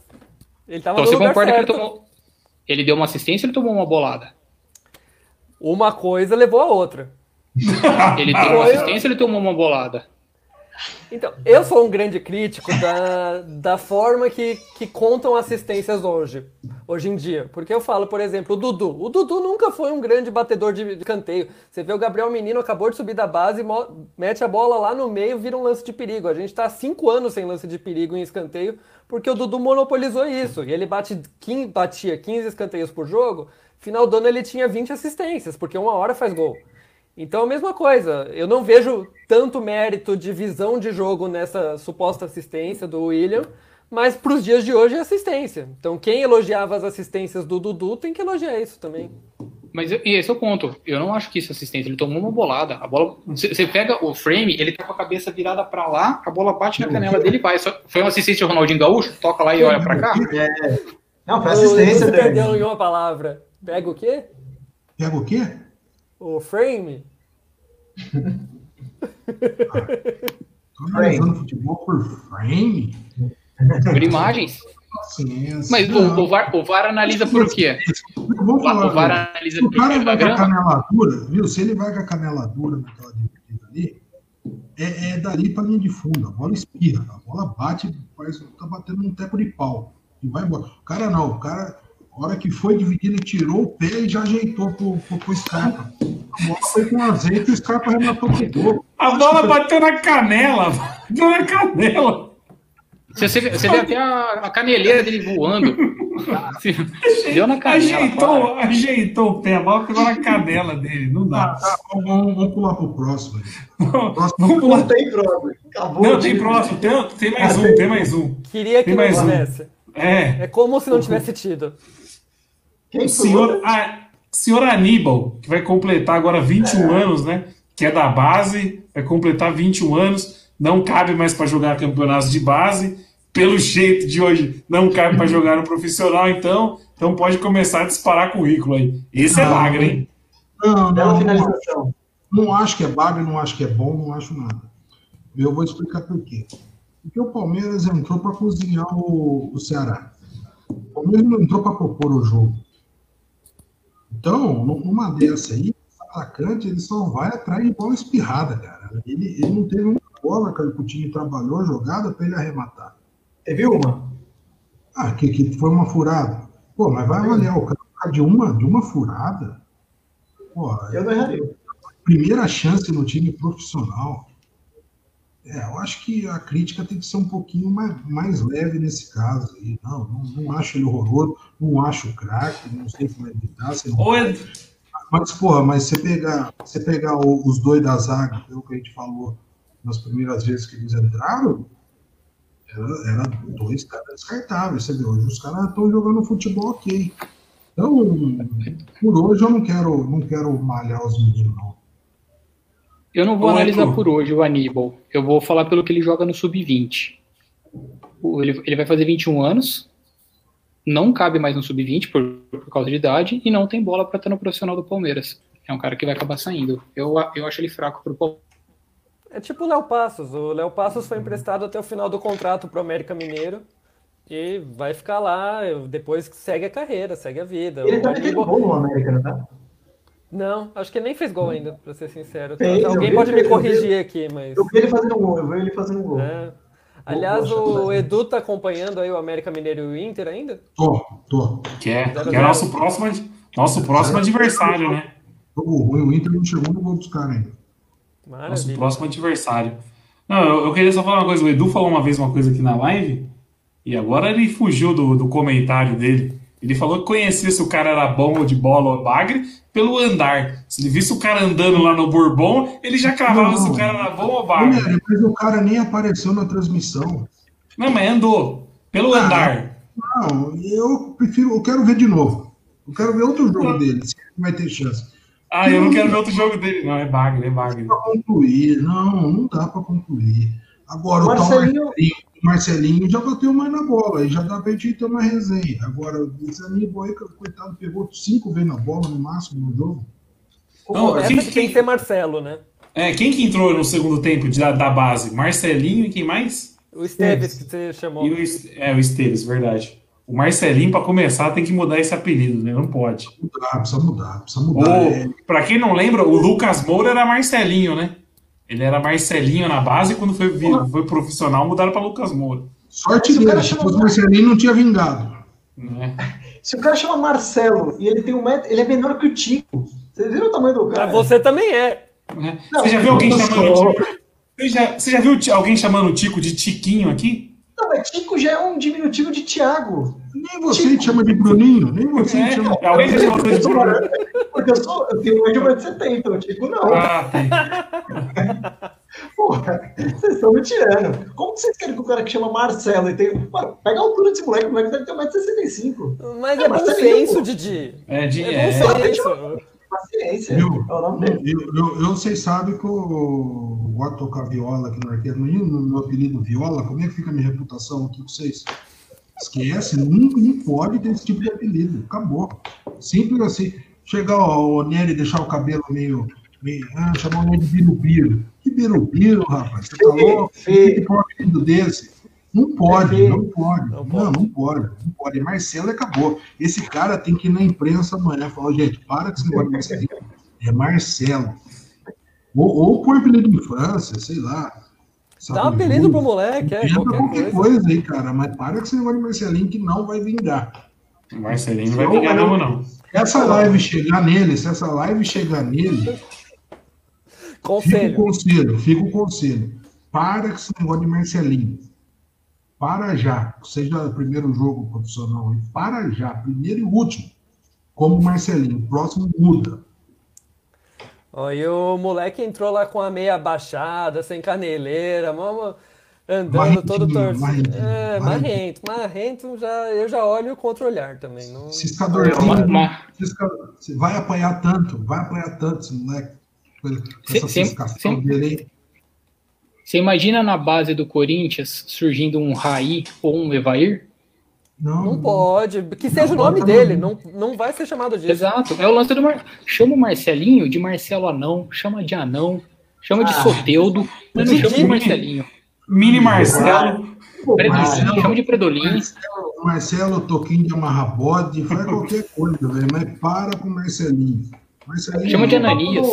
Ele tava
Então
no
você concorda que ele
certo.
tomou. Ele deu uma assistência ou ele tomou uma bolada?
Uma coisa levou a outra.
Ele deu uma assistência ou ele tomou uma bolada?
Então, eu sou um grande crítico da, da forma que, que contam assistências hoje, hoje em dia. Porque eu falo, por exemplo, o Dudu. O Dudu nunca foi um grande batedor de, de canteio. Você vê o Gabriel Menino acabou de subir da base, mete a bola lá no meio, vira um lance de perigo. A gente tá há cinco anos sem lance de perigo em escanteio, porque o Dudu monopolizou isso. E ele bate, 15 batia 15 escanteios por jogo, final do ano ele tinha 20 assistências, porque uma hora faz gol. Então a mesma coisa, eu não vejo tanto mérito de visão de jogo nessa suposta assistência do William, mas para os dias de hoje é assistência. Então quem elogiava as assistências do Dudu tem que elogiar isso também.
Mas e esse é o ponto. Eu não acho que isso é assistência. Ele tomou uma bolada. A bola. Você pega o frame, ele tá com a cabeça virada pra lá, a bola bate na canela dele e vai. Só- Foi uma assistência do Ronaldinho Gaúcho? Toca lá e olha pra cá?
Não, foi assistência,
Você perdeu em uma palavra. Pega o quê?
Pega o quê?
O frame?
Tô analisando futebol por frame?
Por imagens. Mas o, o, VAR, o VAR analisa por quê? VAR,
falar,
o VAR analisa
Se o
por
cara vai com a canela dura, viu? Se ele vai com a canela dura naquela dividida ali, é, é dali pra linha de fundo. A bola espirra, a bola bate, faz, tá batendo num teco de pau. E vai embora. O cara não, o cara, a hora que foi dividir, ele tirou o pé e já ajeitou pro, pro, pro Scarpa. A bola foi com azeite e o Scarpa rematou pro gol.
A bola bateu na canela. Bateu na canela.
Você, você, você vê até a, a caneleira dele voando. Deu na canela.
Ajeitou, ajeitou o pé. A bola pegou na canela dele. Não dá.
tá, vamos, vamos pular pro próximo. aí.
Vamos
Não
pular.
tem prova. Acabou.
Não,
o
tem próximo. Tem, tem mais
Ah,
um,
tem.
mais um.
Queria que
Tem
não
mais um.
tivesse.
É.
É como se não tivesse tido.
Quem
O senhor, ah, senhor Aníbal, que vai completar agora 21 anos, né? Que é da base, vai completar 21 anos, não cabe mais para jogar campeonatos de base. Pelo jeito de hoje, não cabe para jogar no profissional, então, então pode começar a disparar currículo aí. Esse é magro, hein?
Não, não, não,
finalização.
não acho que é bagre, não acho que é bom, não acho nada. Eu vou explicar por quê. Porque o Palmeiras entrou para cozinhar o, o Ceará. O Palmeiras não entrou para propor o jogo. Então, numa dessa aí, o atacante ele só vai atrás de bola espirrada, cara. Ele, ele não teve uma bola, cara, que o time trabalhou a jogada para ele arrematar.
Teve uma?
Ah, que, que foi uma furada. Pô, mas vai avaliar o cara de uma, de uma furada. Pô,
Eu não erraria.
primeira chance no time profissional. É, eu acho que a crítica tem que ser um pouquinho mais, mais leve nesse caso aí. Não, não, não acho ele horroroso, não acho craque, não sei como é que tá. se não-
Ed-
Mas, porra, mas você pegar, você pegar os dois da zaga, pelo que a gente falou nas primeiras vezes que eles entraram, era, era dois caras descartáveis. Você vê, hoje os caras estão jogando futebol ok. Então, por hoje eu não quero, não quero malhar os meninos, não.
Eu não vou analisar
Edu.
por hoje o Aníbal. Eu vou falar pelo que ele joga no sub-20. O- Ele, ele vai fazer 21 anos, não cabe mais no sub-20 por, por causa de idade e não tem bola para estar no profissional do Palmeiras. É um cara que vai acabar saindo. Eu, eu acho ele fraco pro Palmeiras.
É tipo o Léo Passos. O Léo Passos foi emprestado até o final do contrato pro América Mineiro. E vai ficar lá, depois segue a carreira, segue a vida.
Ele
O
tá
Aníbal-
gol no América, não tá?
Não, acho que ele nem fez gol ainda, pra ser sincero.
Fez,
Alguém pode me corrigir aqui, mas.
Eu vi ele fazendo um gol, eu vi ele fazendo um gol.
É. Aliás, o Edu tá acompanhando aí o América Mineiro e o Inter ainda?
Tô, tô.
Que é, que é nosso próximo, nosso próximo adversário, né?
Jogo ruim, o Inter não chegou no gol dos caras ainda.
Nosso
Maravilha.
próximo adversário. Não, eu, eu queria só falar uma coisa. O Edu falou uma vez uma coisa aqui na live, e agora ele fugiu do, do comentário dele. Ele falou que conhecia se o cara era bom ou de bola ou bagre pelo andar. Se ele visse o cara andando lá no Bourbon, ele já cravava
Não.
se o cara era bom ou bagre.
Olha, mas o cara nem apareceu na transmissão.
Não, mas andou. Pelo
Ah.
andar.
Não, eu prefiro, eu quero ver de novo. Eu quero ver outro jogo dele, se vai ter chance.
Ah, eu não quero ver outro jogo dele. Não, é bagre, é bagre.
Pra concluir, não, não dá pra concluir. Agora, o
Marcelinho-
Marcelinho, o Marcelinho já bateu mais na bola, aí já dá pra gente ter uma resenha. Agora, esse amigo aí, coitado, pegou cinco vezes na bola no máximo no jogo.
Não, quem-
que tem que ser Marcelo, né?
É, quem que entrou no segundo tempo de- da, da base? Marcelinho e quem mais?
O Esteves que você chamou.
E o, é, o Esteves, verdade. O Marcelinho, pra começar, tem que mudar esse apelido, né? Não pode.
Mudar, precisa mudar, precisa mudar. É,
Ou, pra quem não lembra, o Lucas Moura era Marcelinho, né? Ele era Marcelinho na base e quando foi, foi profissional mudaram pra Lucas Moura.
sorte
Se
dele, se fosse o Marcelinho, não tinha vingado.
Né?
Se o cara chama Marcelo e ele tem um metro, ele é menor que o Tico. Vocês viram o tamanho do cara?
Mas você também é.
Né?
Não,
Você já viu alguém chamando Tico? Você já, você já viu alguém chamando o Tico de Tiquinho aqui?
Não, mas Tico já é um diminutivo de Thiago.
Nem você te chama de Bruninho, nem você
É,
te chama.
você de Bruno?
Porque eu, sou, eu tenho mais de 1,70m, o Tico não.
Ah. (laughs)
Porra, vocês estão me tirando. Como que vocês querem que o cara que chama Marcelo e tem. Mano, pega a altura desse moleque, o moleque deve ter 1,65m.
Mas
É,
é bom senso. Didi.
É, de,
É
é,
bom senso.
Paciência. É nome.
Eu, eu, eu- vocês sabem que eu gosto de tocar viola aqui no arqueiro. No meu apelido Viola, como é que fica a minha reputação aqui com vocês? Esquece, não, não pode ter esse tipo de apelido. Acabou. Simples assim. Chegar o Nery e deixar o cabelo meio. meio ah, chamar o Nery de birubiru. Que birubiru, rapaz? Você tá louco? Que apelido desse? Não pode, não pode.
Não
Não,
pode.
não pode. Não pode. Marcelo acabou. Esse cara tem que ir na imprensa amanhã e falar, gente, para com esse negócio de Marcelinho. É Marcelo. Ou, ou põe apelido de França, sei lá.
Dá um apelido pro moleque, é,
Inventa
qualquer
qualquer
coisa.
coisa aí, cara. Mas para com esse negócio de Marcelinho que não vai vingar.
Marcelinho não vai vingar mesmo, não.
Se essa live chegar nele, se essa live chegar nele, fica o
Conselho.
conselho, fica o conselho. Para com esse negócio de Marcelinho. Para já. Seja o primeiro jogo profissional aí. Para já. Primeiro e último. Como o Marcelinho. O próximo muda.
Ó, e o moleque entrou lá com a meia baixada, sem caneleira, mama, andando todo torcido.
marrentinho,
É, marrento. Marrento, já, eu já olho contra o olhar também. Não...
Ciscadorzinho. Vai apanhar tanto, vai apanhar tanto esse moleque. Com essa
Sim, sim,
ciscação
sim.
dele aí.
Você imagina na base do Corinthians surgindo um Raí ou um Evair?
Não,
Não pode. Que seja o nome dele, não, não vai ser chamado disso.
Exato. É o lance do Mar... Chama o Marcelinho de Marcelo Anão, chama de Anão, chama de
Ah.
Soteudo, mas não chama de Marcelinho.
Mini Marcelo.
Predolin, chama de Predolin.
Marcelo, Marcelo Toquinho de amarrabode, faz (laughs) qualquer coisa, velho, mas para com o Marcelinho. Marcelinho
Chama de
não-
Ananias.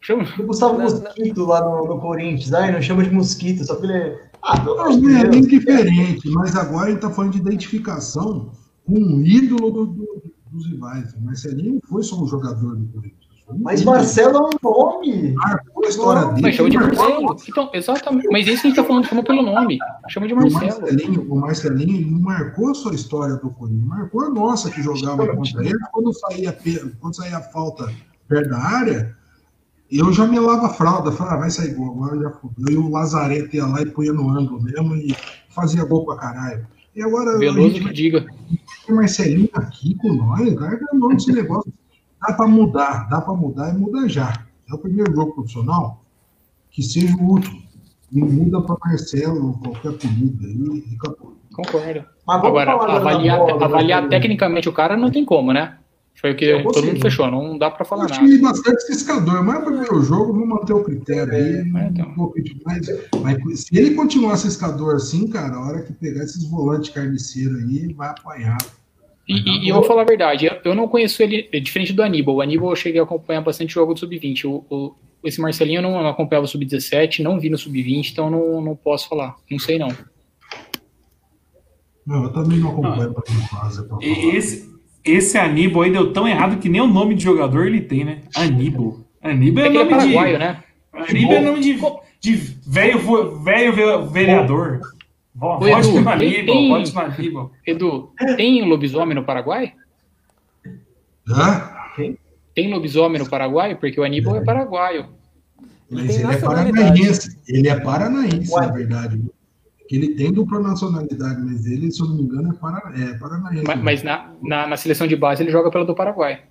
Chama...
O Gustavo
Não,
Mosquito lá no, no Corinthians, ai, não chama de mosquito, só que ele é. Ah, pelo amor de
Não, é bem diferente, mas agora a gente está falando de identificação com um ídolo do- do- dos rivais. O Marcelinho não foi só um jogador do Corinthians. um
Mas
ídolo.
Marcelo é um nome.
marcou a história
Não,
dele.
Mas chama de Marcelo. Então, exatamente. Mas esse que a gente tá falando, chama pelo nome. Chama de
O
Marcelo.
Marcelinho, o Marcelinho ele não marcou a sua história do Corinthians, marcou a nossa que jogava contra ele. Quando saía, quando saía a falta perto da área, eu já melava a fralda, falava, ah, vai sair gol, agora já fudeu. E o Lazarete ia lá e punha no ângulo mesmo e fazia gol pra caralho. E agora
Veloso
gente
que diga.
o Marcelinho aqui com nós, larga a mão desse negócio. Dá pra mudar, dá pra mudar e muda já. É o primeiro jogo profissional, que seja o último. E muda pra Marcelo, qualquer apelido aí, e acabou.
Concordo. Agora, avaliar,
bola,
avaliar
né?
tecnicamente o cara não tem como, né? Foi o que
Eu
todo mundo fechou. Não dá pra
Eu
falar nada.
achei bastante ciscador, mas é o primeiro jogo, vamos manter o critério aí.
É, então.
um pouco demais. Mas se ele continuar ciscador assim, cara, a hora que pegar esses volantes carniceiros aí, vai apanhar.
E, e- eu vou falar a verdade, eu- eu não conheço ele, é diferente do Aníbal. O Aníbal eu cheguei a acompanhar bastante jogo do Sub-20. O, o- esse Marcelinho eu não acompanhava o Sub-17, não vi no Sub-20, então não, não posso falar. Não sei não.
Não, eu também não acompanho pra quem faz, é pra falar.
Esse, esse Aníbal aí deu tão errado que nem o nome de jogador ele tem, né? Aníbal. Aníbal
É
é
ele é
nome de.
paraguaio, né?
Aníbal é nome de, de velho, velho ve- vereador. Vo-
Ô, Edu,
no Aníbal,
tem-
vote no Aníbal.
Edu, tem lobisomem no Paraguai?
Hã?
Tem lobisomem no Paraguai? Porque o Aníbal é paraguaio.
Mas
tem
ele é paranaense. Ele é paranaense,
Ué.
na verdade. Ele tem dupla nacionalidade, mas ele, se eu não me engano, é, para, é paranaense.
Ma- Mas, na, na, na seleção de base ele joga pela do Paraguai.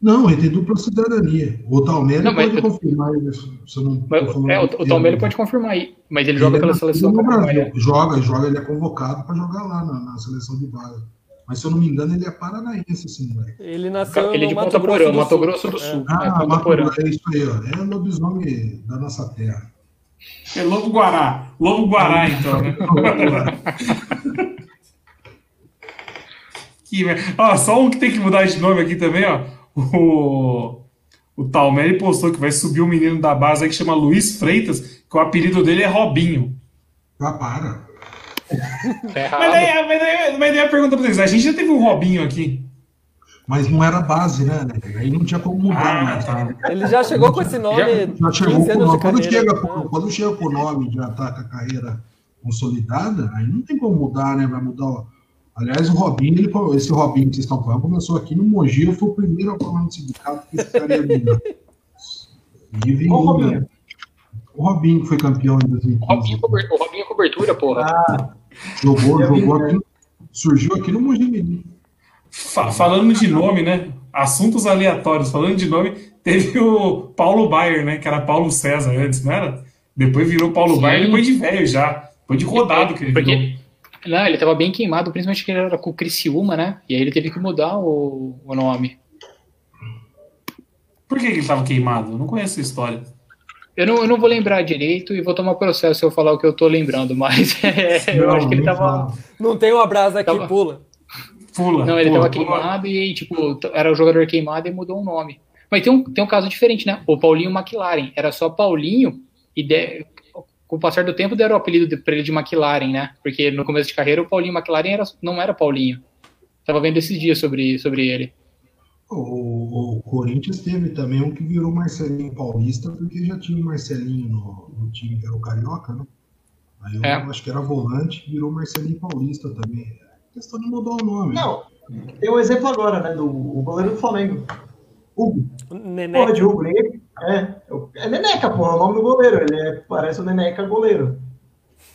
Não, ele tem dupla cidadania. O
Não, mas
pode
eu-
confirmar isso. Se eu não
Mas, é, o, o
besteira.
Talmeiro pode confirmar aí. Mas ele joga
Ele é
pela seleção paraguaia.
Brasil. Joga, joga, ele é convocado para jogar lá na, na seleção de base. Mas se eu não me engano, ele é paranaense, sim, velho.
Ele nasceu
Ele é de
Mato
Ponta
Grosso
Porã,
do
Mato. Grosso do
É.
Sul. É,
Ah,
Ponta
Mato
Porã.
Grosso, é isso aí, ó. É lobisomem da nossa terra.
É Lobo Guará. Lobo Guará, então, né? (laughs) que, ó, só um que tem que mudar de nome aqui também, ó. O, o Talmeri postou que vai subir um menino da base aí que chama Luiz Freitas, que o apelido dele é Robinho.
Ah, para.
Errado.
Mas daí, mas, daí, mas daí a pergunta pra vocês: a gente já teve um Robinho aqui.
Mas não era base, né? né? Aí não tinha como mudar
Ah,
mais.
tá.
Ele já chegou com esse nome
Já chegou
15
com o nome.
de
Quando
carreira.
chega, com, quando chega com o nome, já tá com a carreira consolidada, aí não tem como mudar, né? Vai mudar. ó. Aliás, o Robinho, ele, esse Robinho que vocês estão falando, começou aqui no Mogi, eu fui o primeiro a falar no sindicato que esse cara ia vingar. E vingou,
Qual Robinho?
né? O Robinho que foi campeão em 2015.
Robinho, cober- o Robinho é cobertura, porra.
Ah,
Jogou, jogou aqui. Surgiu aqui no Mogi Menino.
Fa- falando de nome, né? Assuntos aleatórios. Falando de nome, (laughs) teve o Paulo Baier, né? Que era Paulo César antes, não era? Depois virou Paulo
Sim.
Baier, depois de velho já. Depois de rodado que ele virou.
Porque, não, ele tava bem queimado, principalmente que ele era com o Criciúma, né? E aí ele teve que mudar o, o nome.
Por que que ele tava queimado? Eu não conheço a história.
Eu não, eu não vou lembrar direito e vou tomar processo se eu falar o que eu tô lembrando, mas (laughs) é, eu
Não,
acho que ele tava.
Não tem uma brasa aqui,
Tava-
pula.
Pula.
Não, ele
pula,
tava
pula.
queimado e aí, tipo, era o jogador queimado e mudou o nome. Mas tem um, tem um caso diferente, né? O Paulinho McLaren. Era só Paulinho e de- com o passar do tempo deram o apelido de- pra ele de McLaren, né? Porque no começo de carreira o Paulinho McLaren era, não era Paulinho. Tava vendo esses dias sobre, sobre ele.
O, o Corinthians teve também um que virou Marcelinho Paulista, porque já tinha o Marcelinho no, no time, que era o Carioca, né? Aí eu
É.
acho que era volante, virou Marcelinho Paulista também. É questão de mudar o nome.
não. Tem um exemplo agora, né? Do o goleiro do Flamengo. Hugo.
Nené.
Porra de Hugo. Ninguém... É, é Neneca, porra, o nome do goleiro. Ele é, parece o Neneca goleiro.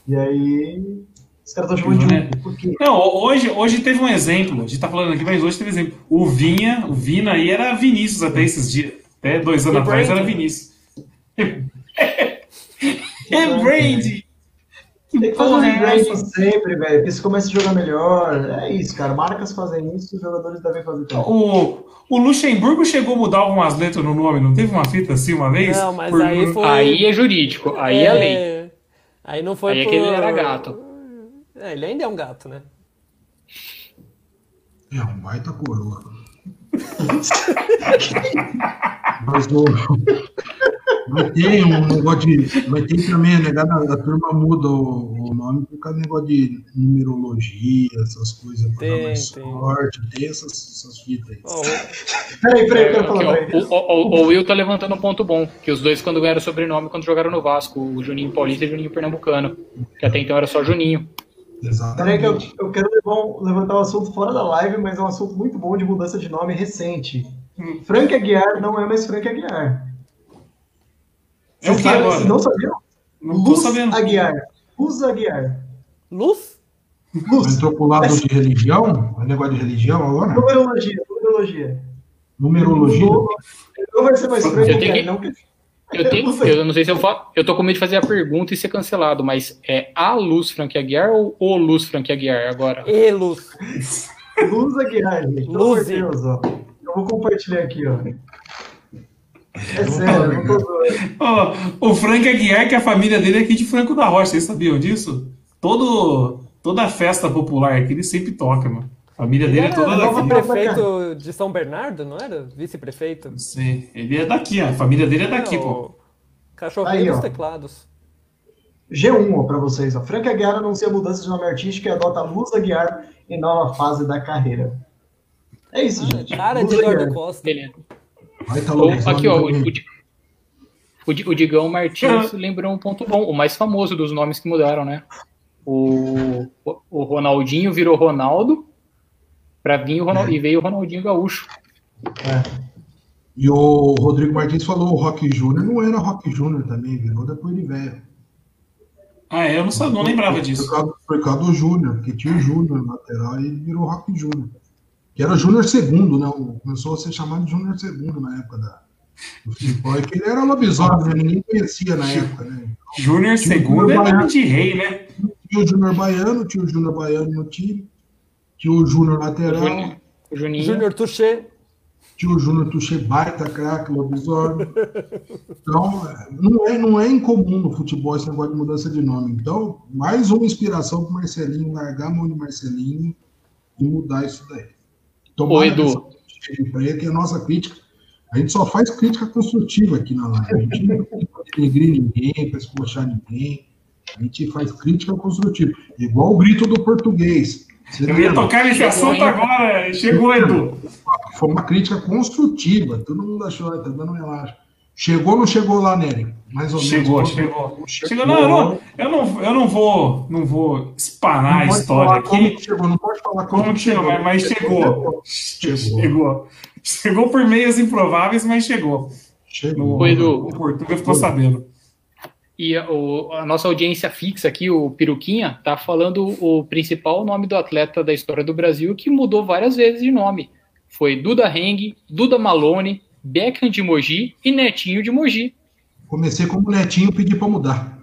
E aí. Os caras estão chamando de
Né?
Hugo. Por quê?
Não, hoje, hoje teve um exemplo. A gente tá falando aqui, mas hoje teve exemplo. O Vinha, o Vina aí era Vinícius até esses dias. Até dois anos
E
atrás
Brandy?
era Vinícius. (laughs) é Brandy!
Tem que fazer um
Porra, é
sempre, velho. Porque se começa a jogar melhor. É isso, cara. Marcas fazem isso, os jogadores devem fazer também.
O, o Luxemburgo chegou a mudar algumas letras no nome, não teve uma fita assim uma vez?
Não, mas
Por-
aí foi.
Aí é jurídico, aí é, lei.
Aí não foi
Aí é
por...
que ele era gato.
É, ele ainda é um gato, né?
É um baita coroa. (laughs) Mas o, Mas tem um negócio de. Mas tem também, né? A, a turma muda o, o nome por causa do negócio de numerologia, essas coisas, pra dar
Tem,
mais
tem.
sorte, tem essas, essas fitas aí.
Ó,
Peraí, peraí, eu quero falar
o, o- o Will tá levantando um ponto bom, que os dois quando ganharam sobrenome quando jogaram no Vasco, o Juninho Paulista e o Juninho Pernambucano, que até então era só Juninho.
Peraí que eu,
Exatamente.
eu quero levar um- levantar um assunto fora da live, mas é um assunto muito bom de mudança de nome recente. Frank Aguiar não é mais Frank Aguiar.
É o que agora?
não sabiam?
Não
Luz
sabendo.
Aguiar. Luz Aguiar.
Luz?
Luz.
Entrou pro lado de religião? É negócio de religião agora?
Numerologia, numerologia.
Numerologia?
Não, vai ser mais Frank
Eu tenho que-
não.
Eu, tenho,
não sei.
eu não sei se eu falo. Eu tô com medo de fazer a pergunta e ser cancelado, mas é a Luz Frank Aguiar ou o Luz Frank Aguiar agora?
E Luz.
Luz Aguiar, gente.
Luzi.
Deus, ó. Eu vou compartilhar aqui, ó. É sério, eu não tô.
Ó, o Frank Aguiar, que a família dele é aqui de Franco da Rocha, vocês sabiam disso? Todo, toda festa popular aqui ele sempre toca, mano. A família dele é
Era
toda daqui.
vice-prefeito de São Bernardo, não era? Vice-prefeito?
Sei, ele é daqui, a família dele é daqui,
É,
pô.
o Cachorrinho
Aí,
dos
ó.
teclados.
G1 ó, pra vocês. Ó. Frank Aguiar anuncia mudança de nome artístico e adota Luz Aguiar em nova fase da carreira. É isso, gente.
Cara
Luz
de Eduardo. Costa.
Beleza.
Vai tá
Ou- aqui, ó, o, o o Di- o Digão Martins (laughs) lembrou um ponto bom, o mais famoso dos nomes que mudaram, né? O, o- Ronaldinho virou Ronaldo pra vir o Ronald, e veio o Ronaldinho Gaúcho.
E o Rodrigo Martins falou, o Rock Júnior não era Rock Júnior também, virou depois de velho.
Ah, é, eu não, não lembrava disso.
Por causa, por causa do Júnior, porque tinha o Júnior lateral e virou Rock Júnior. Que era Júnior segundo, né? Começou a ser chamado de Júnior segundo na época da, do futebol. É que ele era lobisomem, né? Ninguém conhecia na época, né?
Júnior
Tinha o
segundo é
Júnior
nome de rei, né?
Tinha o Júnior Baiano, tinha o Júnior Baiano no time, tinha o Júnior lateral,
Júnior Touché.
tinha o Júnior Tuchê baita craque, lobisomem. Então, não é, não é incomum no futebol esse negócio de mudança de nome. Então, mais uma inspiração para o Marcelinho largar a mão de Marcelinho e mudar isso daí.
Ô, Edu.
pra ele, que é a nossa crítica. A gente só faz crítica construtiva aqui na live. A gente não denegrir ninguém, para esculachar ninguém. A gente faz crítica construtiva. Igual o grito do português. Você
Eu ia
lembra?
tocar nesse assunto agora. Chegou, Edu.
Foi uma crítica construtiva. Todo mundo achou, tá dando relaxa. Chegou ou não chegou lá, Nery? Mais ou
Chegou,
menos.
chegou. Chegou. Não, eu não, eu não, eu não vou, não vou espanar a
pode
história
como
aqui.
que chegou, não pode falar
Como que chegou, mas, mas chegou.
Chegou.
Chegou. Chegou por meios improváveis, mas chegou.
Chegou.
No,
Edu.
o Portuga ficou sabendo.
E a, o- a nossa audiência fixa aqui, o Peruquinha, tá falando o principal nome do atleta da história do Brasil que mudou várias vezes de nome. Foi Duda Heng, Duda Malone, Beckham de Mogi e Netinho de Mogi.
Comecei como netinho, pedi pra mudar.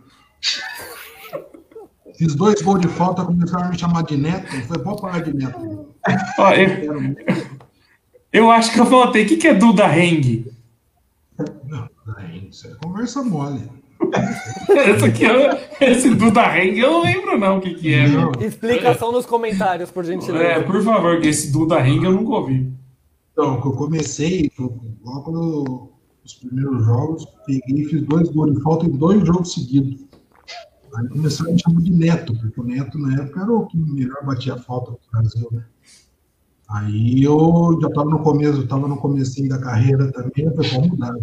Fiz dois gols de falta, começaram a me chamar de neto. Eu falei, pode parar de neto.
Ó, eu, eu acho que eu voltei. O que, que é Duda Heng?
Não, daí, isso é conversa mole.
Esse, aqui, eu- esse Duda Heng eu não lembro não o que, que é.
Não.
Explicação nos comentários, por gentileza.
É, por favor, que esse Duda Heng eu nunca ouvi.
Então, eu comecei, logo os primeiros jogos, peguei e fiz dois gols de falta em dois jogos seguidos. Aí começaram a me chamar de Neto, porque o Neto na época era o que melhor batia falta no Brasil, né? Aí eu já estava no começo, estava no comecinho da carreira também, eu falei, vamos mudar.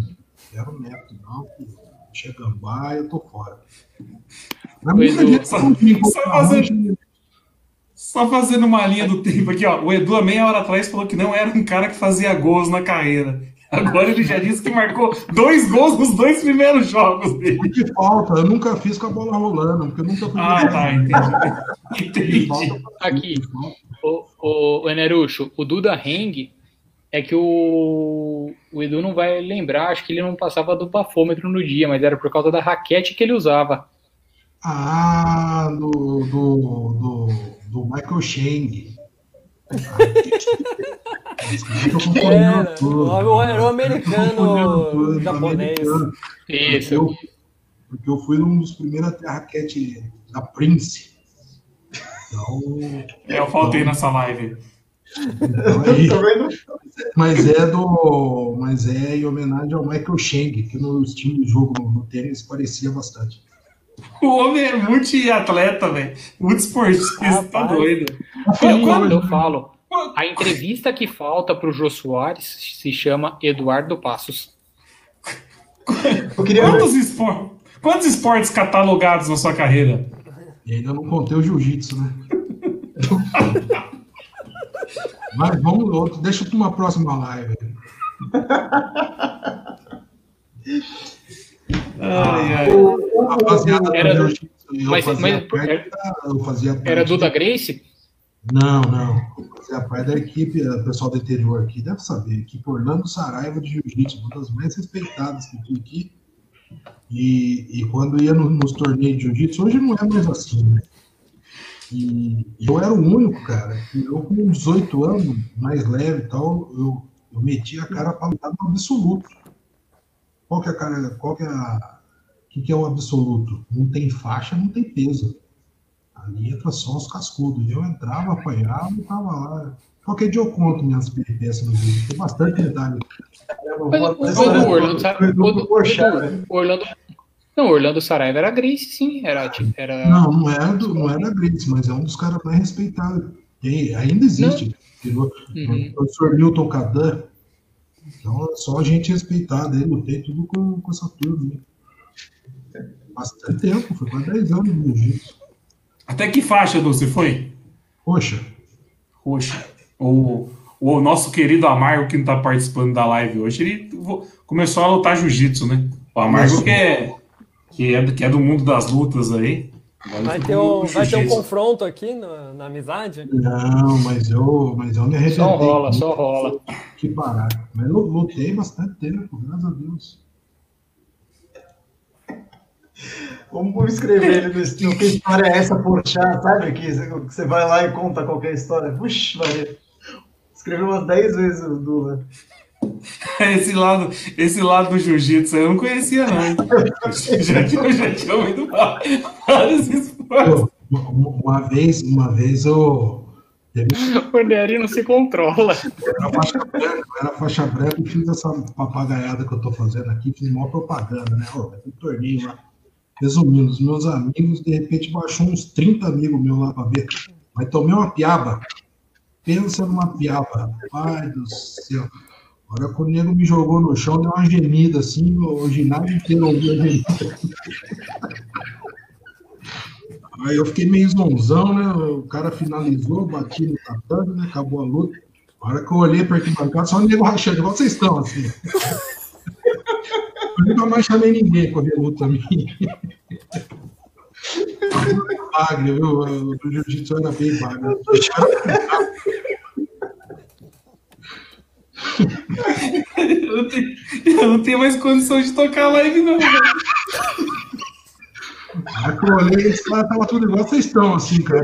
Quero o Neto, não, que Chegambá, eu tô fora. Mas muita gente
só- só fazendo- Só fazendo uma linha do tempo aqui, ó. O Edu, há meia hora atrás, falou que não era um cara que fazia gols na carreira. Agora ele já disse que marcou dois gols nos dois primeiros jogos dele.
de falta, eu nunca fiz com a bola rolando, porque eu nunca fui
Ah, tá, entendi. Entendi.
Aqui, o, o, o Enerucho, o Duda Heng é que o, o Edu não vai lembrar, acho que ele não passava do bafômetro no dia, mas era por causa da raquete que ele usava.
Ah, do, do, do, do Michael Chang.
Era, o- era o americano japonês.
Isso.
Eu, porque eu fui um dos primeiros a ter a raquete da Prince. Então,
É, eu faltei nessa live.
Então, aí, mas é do. Mas é em homenagem ao Michael Cheng, que no estilo de jogo no, no tênis parecia bastante.
O homem é multi-atleta, velho. Muito esportista, tá doido.
Quando eu falo, a entrevista que falta pro Jô Soares se chama Eduardo Passos.
Quantos, espor... Quantos esportes catalogados na sua carreira?
E ainda não contei o jiu-jitsu, né? Mas vamos outro, deixa para uma próxima live.
Ai, ai. Rapaziada, era, do, mas, mas, parte, eu fazia parte, era Duda Grace?
Não, não. Eu fazia parte da equipe, o pessoal do interior aqui deve saber, equipe Orlando Saraiva de Jiu-Jitsu, uma das mais respeitadas que tem aqui. E, e quando ia no, nos torneios de Jiu-Jitsu, hoje não é mais assim, né? E eu era o único, cara, que eu com 18 anos, mais leve e tal, eu, eu meti a cara para lutar no absoluto. Qual que é a cara, qual que é a, o que, que é o absoluto? Não tem faixa, não tem peso. Ali entra só os cascudos. E eu entrava, apanhava e tava lá. Qualquer dia eu conto minhas peripécias no vídeo. Tem bastante detalhe.
Orlando, não, Orlando Saraiva era Grace, sim. Era, era...
Não, não era, do, não era Grace, mas é um dos caras mais respeitados. E ainda existe. Uhum. O professor Milton Cadan. Então, é só a gente respeitada. Ele lutei tudo com, com essa turma. Bastante tempo, foi quase 10 anos no jiu-jitsu.
Até que faixa, você foi?
Roxa.
Roxa. O, o nosso querido Amargo, que não está participando da live hoje, ele começou a lutar jiu-jitsu, né? O Amargo que é que é, que é do mundo das lutas aí.
Vai ter, um, vai ter um confronto aqui na, na, amizade?
Não, mas eu, mas eu me arrependo.
Só rola, só rola.
Que parado. Mas eu lutei bastante tempo, graças a Deus.
Vamos escrever ele no, no que história é essa por chá, sabe? Que você vai lá e conta qualquer história. Puxa, Maria. Escreveu umas 10 vezes o Dula. (laughs)
Esse lado, esse lado do jiu-jitsu eu não conhecia, não. (laughs) já, tinha, já tinha ouvido vários
esportes. Uma vez, uma vez eu. (laughs)
O Nery não se controla.
Era faixa branca, era faixa branca e fiz essa papagaiada que eu tô fazendo aqui, fiz uma propaganda, né? Ter um torneio lá. Resumindo, os meus amigos, de repente baixou uns 30 amigos meus lá pra ver. Mas tomei uma piaba. Pensa numa piaba. Pai do céu. A hora que o nego me jogou no chão, deu uma gemida assim, o ginásio inteiro ouviu a gemida. Aí eu fiquei meio zonzão, né? O cara finalizou, bati no tatame, né? Acabou a luta. A hora que eu olhei para arquibancada, só o nego rachando, igual vocês estão, assim. Eu nunca mais chamei ninguém para ver luta minha. Bagre, viu? O jiu-jitsu era bem bagre (laughs)
eu, não tenho, eu não tenho mais condição de tocar live, não.
Aí eu olhei esse cara tava tudo igual vocês estão, assim, cara.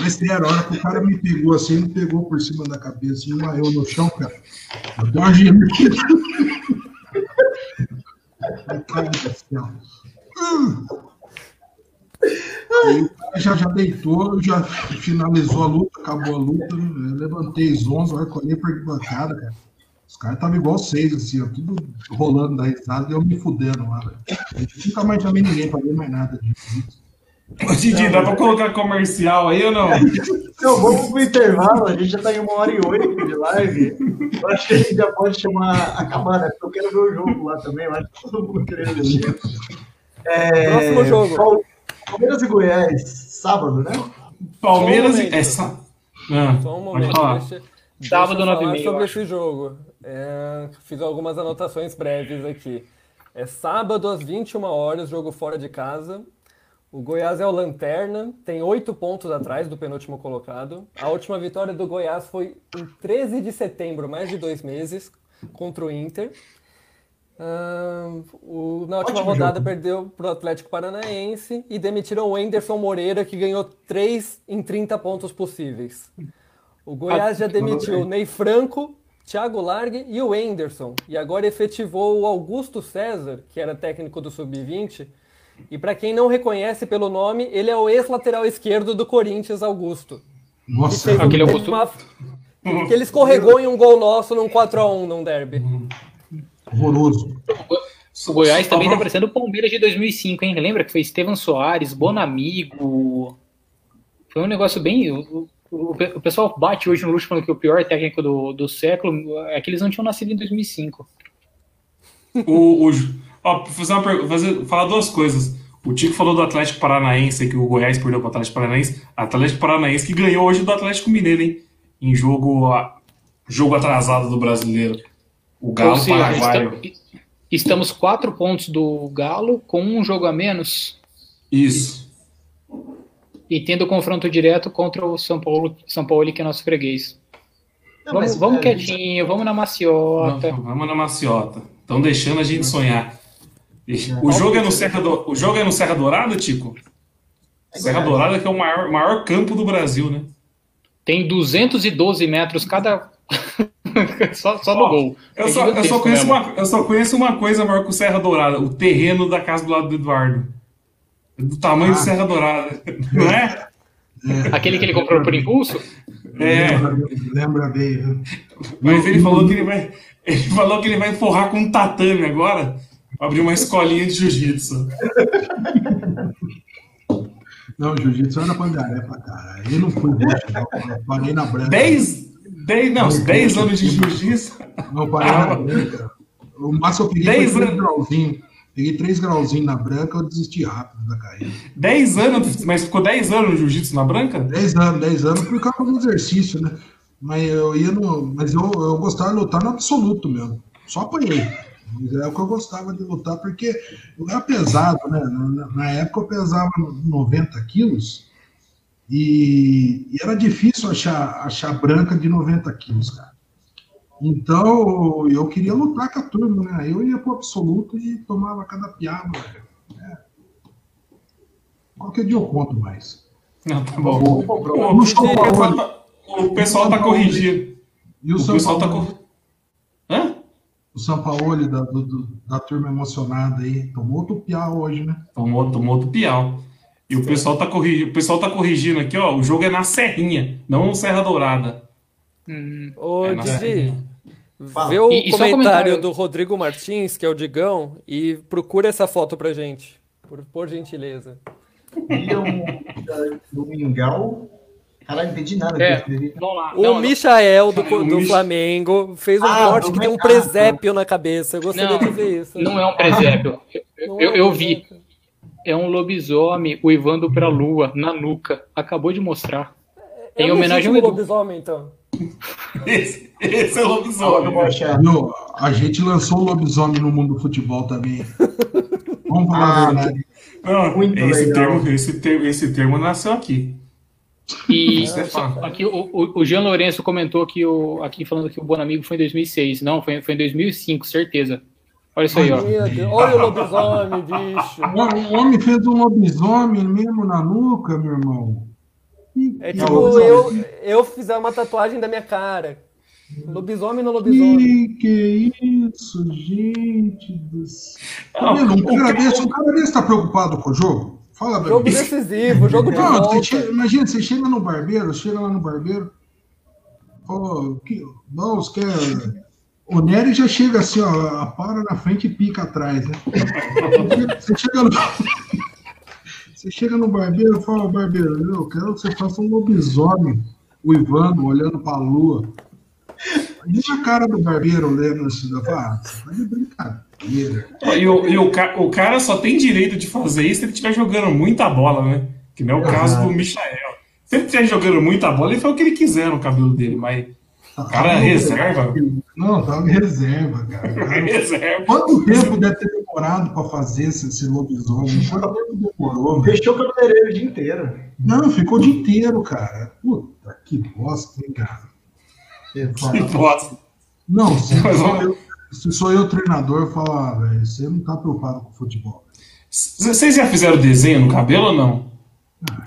Mas sério, a hora que o cara me pegou assim, me pegou por cima da cabeça e assim, eu no chão, cara. Eu dei uma gemida. Cara do céu. Hum. Aí o cara já, já deitou, já finalizou a luta, acabou a luta. Né? levantei as 11, olha, colhei pra bancada, cara. Os caras estavam igual seis, assim, ó, tudo rolando da risada e eu me fudendo lá, velho. Nunca mais chamei ninguém pra ver mais nada disso.
Ô, Didi, dá pra colocar comercial aí ou não? (laughs)
Não, vamos pro intervalo, a gente já tá em uma hora e oito de live. Eu acho que a gente já pode chamar acabar, né? Porque eu quero ver o jogo lá também, eu acho que todo mundo querendo ver. É...
Próximo jogo.
Palmeiras e Goiás, sábado, né?
Palmeiras e. Essa...
Ah, Só um momento. Deixa,
sábado, nove
e sobre esse jogo. É, fiz algumas anotações breves aqui. É sábado às 21 horas, jogo fora de casa. O Goiás é o lanterna, tem oito pontos atrás do penúltimo colocado. A última vitória do Goiás foi em 13 de setembro, mais de dois meses, contra o Inter. Uh, o, na última Ótimo rodada jogo. perdeu para o Atlético Paranaense e demitiram o Enderson Moreira, que ganhou 3 em 30 pontos possíveis. O Goiás já demitiu o Ney Franco, Thiago Largue e o Enderson. E agora efetivou o Augusto César, que era técnico do Sub-20. E para quem não reconhece pelo nome, ele é o ex-lateral esquerdo do Corinthians, Augusto.
Nossa,
aquele o
teve
costume.
uma- que ele escorregou em um gol nosso num 4x1 num derby.
Horroroso.
O Goiás também tá parecendo o Palmeiras de 2005, hein? Lembra que foi Estevam Soares, Bonamigo. Foi um negócio bem. O, o- o pessoal bate hoje no Luxo falando que o pior técnico do, do século é que eles não tinham nascido em 2005.
O, o, ó, fazer uma pergunta, fazer, falar duas coisas. O Tico falou do Atlético Paranaense, que o Goiás perdeu para o Atlético Paranaense. Atlético Paranaense que ganhou hoje do Atlético Mineiro, hein? Em jogo, jogo atrasado do brasileiro. O Galo
seja,
Paraguaio.
esta- estamos quatro pontos do Galo com um jogo a menos
Isso.
e tendo confronto direto contra o São Paulo, São Paulo que é nosso freguês.
Não,
Vamos,
mas,
vamos
é,
quietinho, vamos na maciota.
Vamos na maciota. Estão deixando a gente sonhar. O jogo é no Serra, do... o jogo é no Serra Dourada, Tico? Serra Dourada que é o maior, maior campo do Brasil, né?
Tem 212 metros cada. (laughs) só, só no
Ó,
gol.
Eu
É
só, eu, só conheço
mesmo.
uma, eu só conheço uma coisa maior que o Serra Dourada: o terreno da casa do lado do Eduardo. Do tamanho
Ah.
do Serra Dourada. (laughs) Não é?
Aquele que ele comprou por impulso?
É.
Lembra, bem.
Mas ele falou que ele vai. Ele falou que ele vai forrar com um tatame agora. pra Abrir uma escolinha de jiu-jitsu.
Não, jiu-jitsu era pandarepa, cara. Eu não fui não. Eu parei na branca.
10, 10, não, 10 anos de jiu-jitsu.
Não, parei na branca. O máximo eu peguei foi
Dez
três
anos.
grauzinhos. Peguei três grauzinhos na branca, eu desisti rápido da carreira.
10 anos, mas ficou 10 anos no jiu-jitsu na branca?
10 anos, 10 anos por causa do exercício, né? Mas eu ia no. Mas eu, eu gostava de lutar no absoluto mesmo. Só apanhei. Mas é o que eu gostava de lutar, porque eu era pesado, né? Na, na época eu pesava 90 quilos e, e era difícil achar, achar branca de 90 quilos, cara. Então eu queria lutar com a turma, né? Eu ia pro absoluto e tomava cada piaba, velho. É. Qualquer dia eu conto mais.
Não, tá bom.
O,
O,
o
o pessoal tá, o pessoal tá corrigindo.
E o, São
pessoal tá
Paulo,
cor... Hã?
o São Paulo da, do- da turma emocionada aí, tomou outro piá hoje, né?
Tomou, tomou outro piau. E o pessoal, tá corrigindo, o pessoal tá corrigindo aqui, ó. O jogo é na Serrinha, não no Serra Dourada.
Hum,
Ô,
É.
Didi, vê o
E- e um
comentário,
comentário.
do Rodrigo Martins, que é o Digão, e procura essa foto pra gente, por, por gentileza.
William do Mingau. Caralho, não entendi nada.
É.
eu
vamos lá.
O
Não.
Michael do, do
Mich-
Flamengo fez um
Ah,
corte que tem um presépio na cabeça. Eu gostaria
Não,
de ver isso.
Não é um presépio. Eu,
Não
eu,
é
eu vi. É um lobisomem uivando pra lua, na nuca. Acabou de mostrar. Em
É o
homenagem ao Edu.
lobisomem, então.
Esse, esse é o lobisomem.
Rocha.
Viu? A gente lançou o lobisomem no mundo do futebol também. Vamos falar
Ah,
a verdade.
Não,
Muito
esse,
legal.
termo, esse, termo, esse termo nasceu aqui.
E
é fato.
aqui o, o, o Jean Lourenço comentou que o, aqui falando que o Bonamigo foi em 2006. Não, foi, foi em 2005, certeza. Olha isso aí, ó.
Olha o lobisomem, bicho. (laughs)
O homem fez um lobisomem mesmo na nuca, meu irmão. Que-
É tipo
lobisomem.
eu, eu fizer uma tatuagem da minha cara. Lobisomem no lobisomem.
Que que isso, gente do céu.
Não,
Meu, um
o
cara
que-
desse, um cara desse tá preocupado com o jogo? Fala
Jogo
mim.
decisivo, jogo de
Não, você
volta.
chega- imagina, você chega no barbeiro, chega lá no barbeiro, fala, que, vamos, quer... O Nery já chega assim, ó, para na frente e pica atrás, né? Você chega no, você chega no barbeiro e fala, barbeiro, eu quero que você faça um lobisomem uivando, olhando pra lua. E a cara do barbeiro olhando assim, fala, ah, você tá de brincadeira.
E, o, e o, ca- o cara só tem direito de fazer isso se ele estiver jogando muita bola, né? Que não é o caso do Michael. Se ele estiver jogando muita bola, ele faz o que ele quiser no cabelo dele, mas o cara é reserva.
Não, tava em reserva, cara. (laughs) Cara-
Reserva.
Quanto tempo deve ter demorado para fazer esse, esse lobisomem? Quanto tempo demorou?
Fechou o cabeleireiro o dia inteiro.
Não, ficou o dia inteiro, cara. Puta que bosta, hein, cara.
Que (laughs) bosta.
Não, se (laughs)
Mas
sou eu, se sou eu treinador, eu falo, ah, velho, você não tá preocupado com futebol.
Vocês já fizeram desenho no cabelo ou não?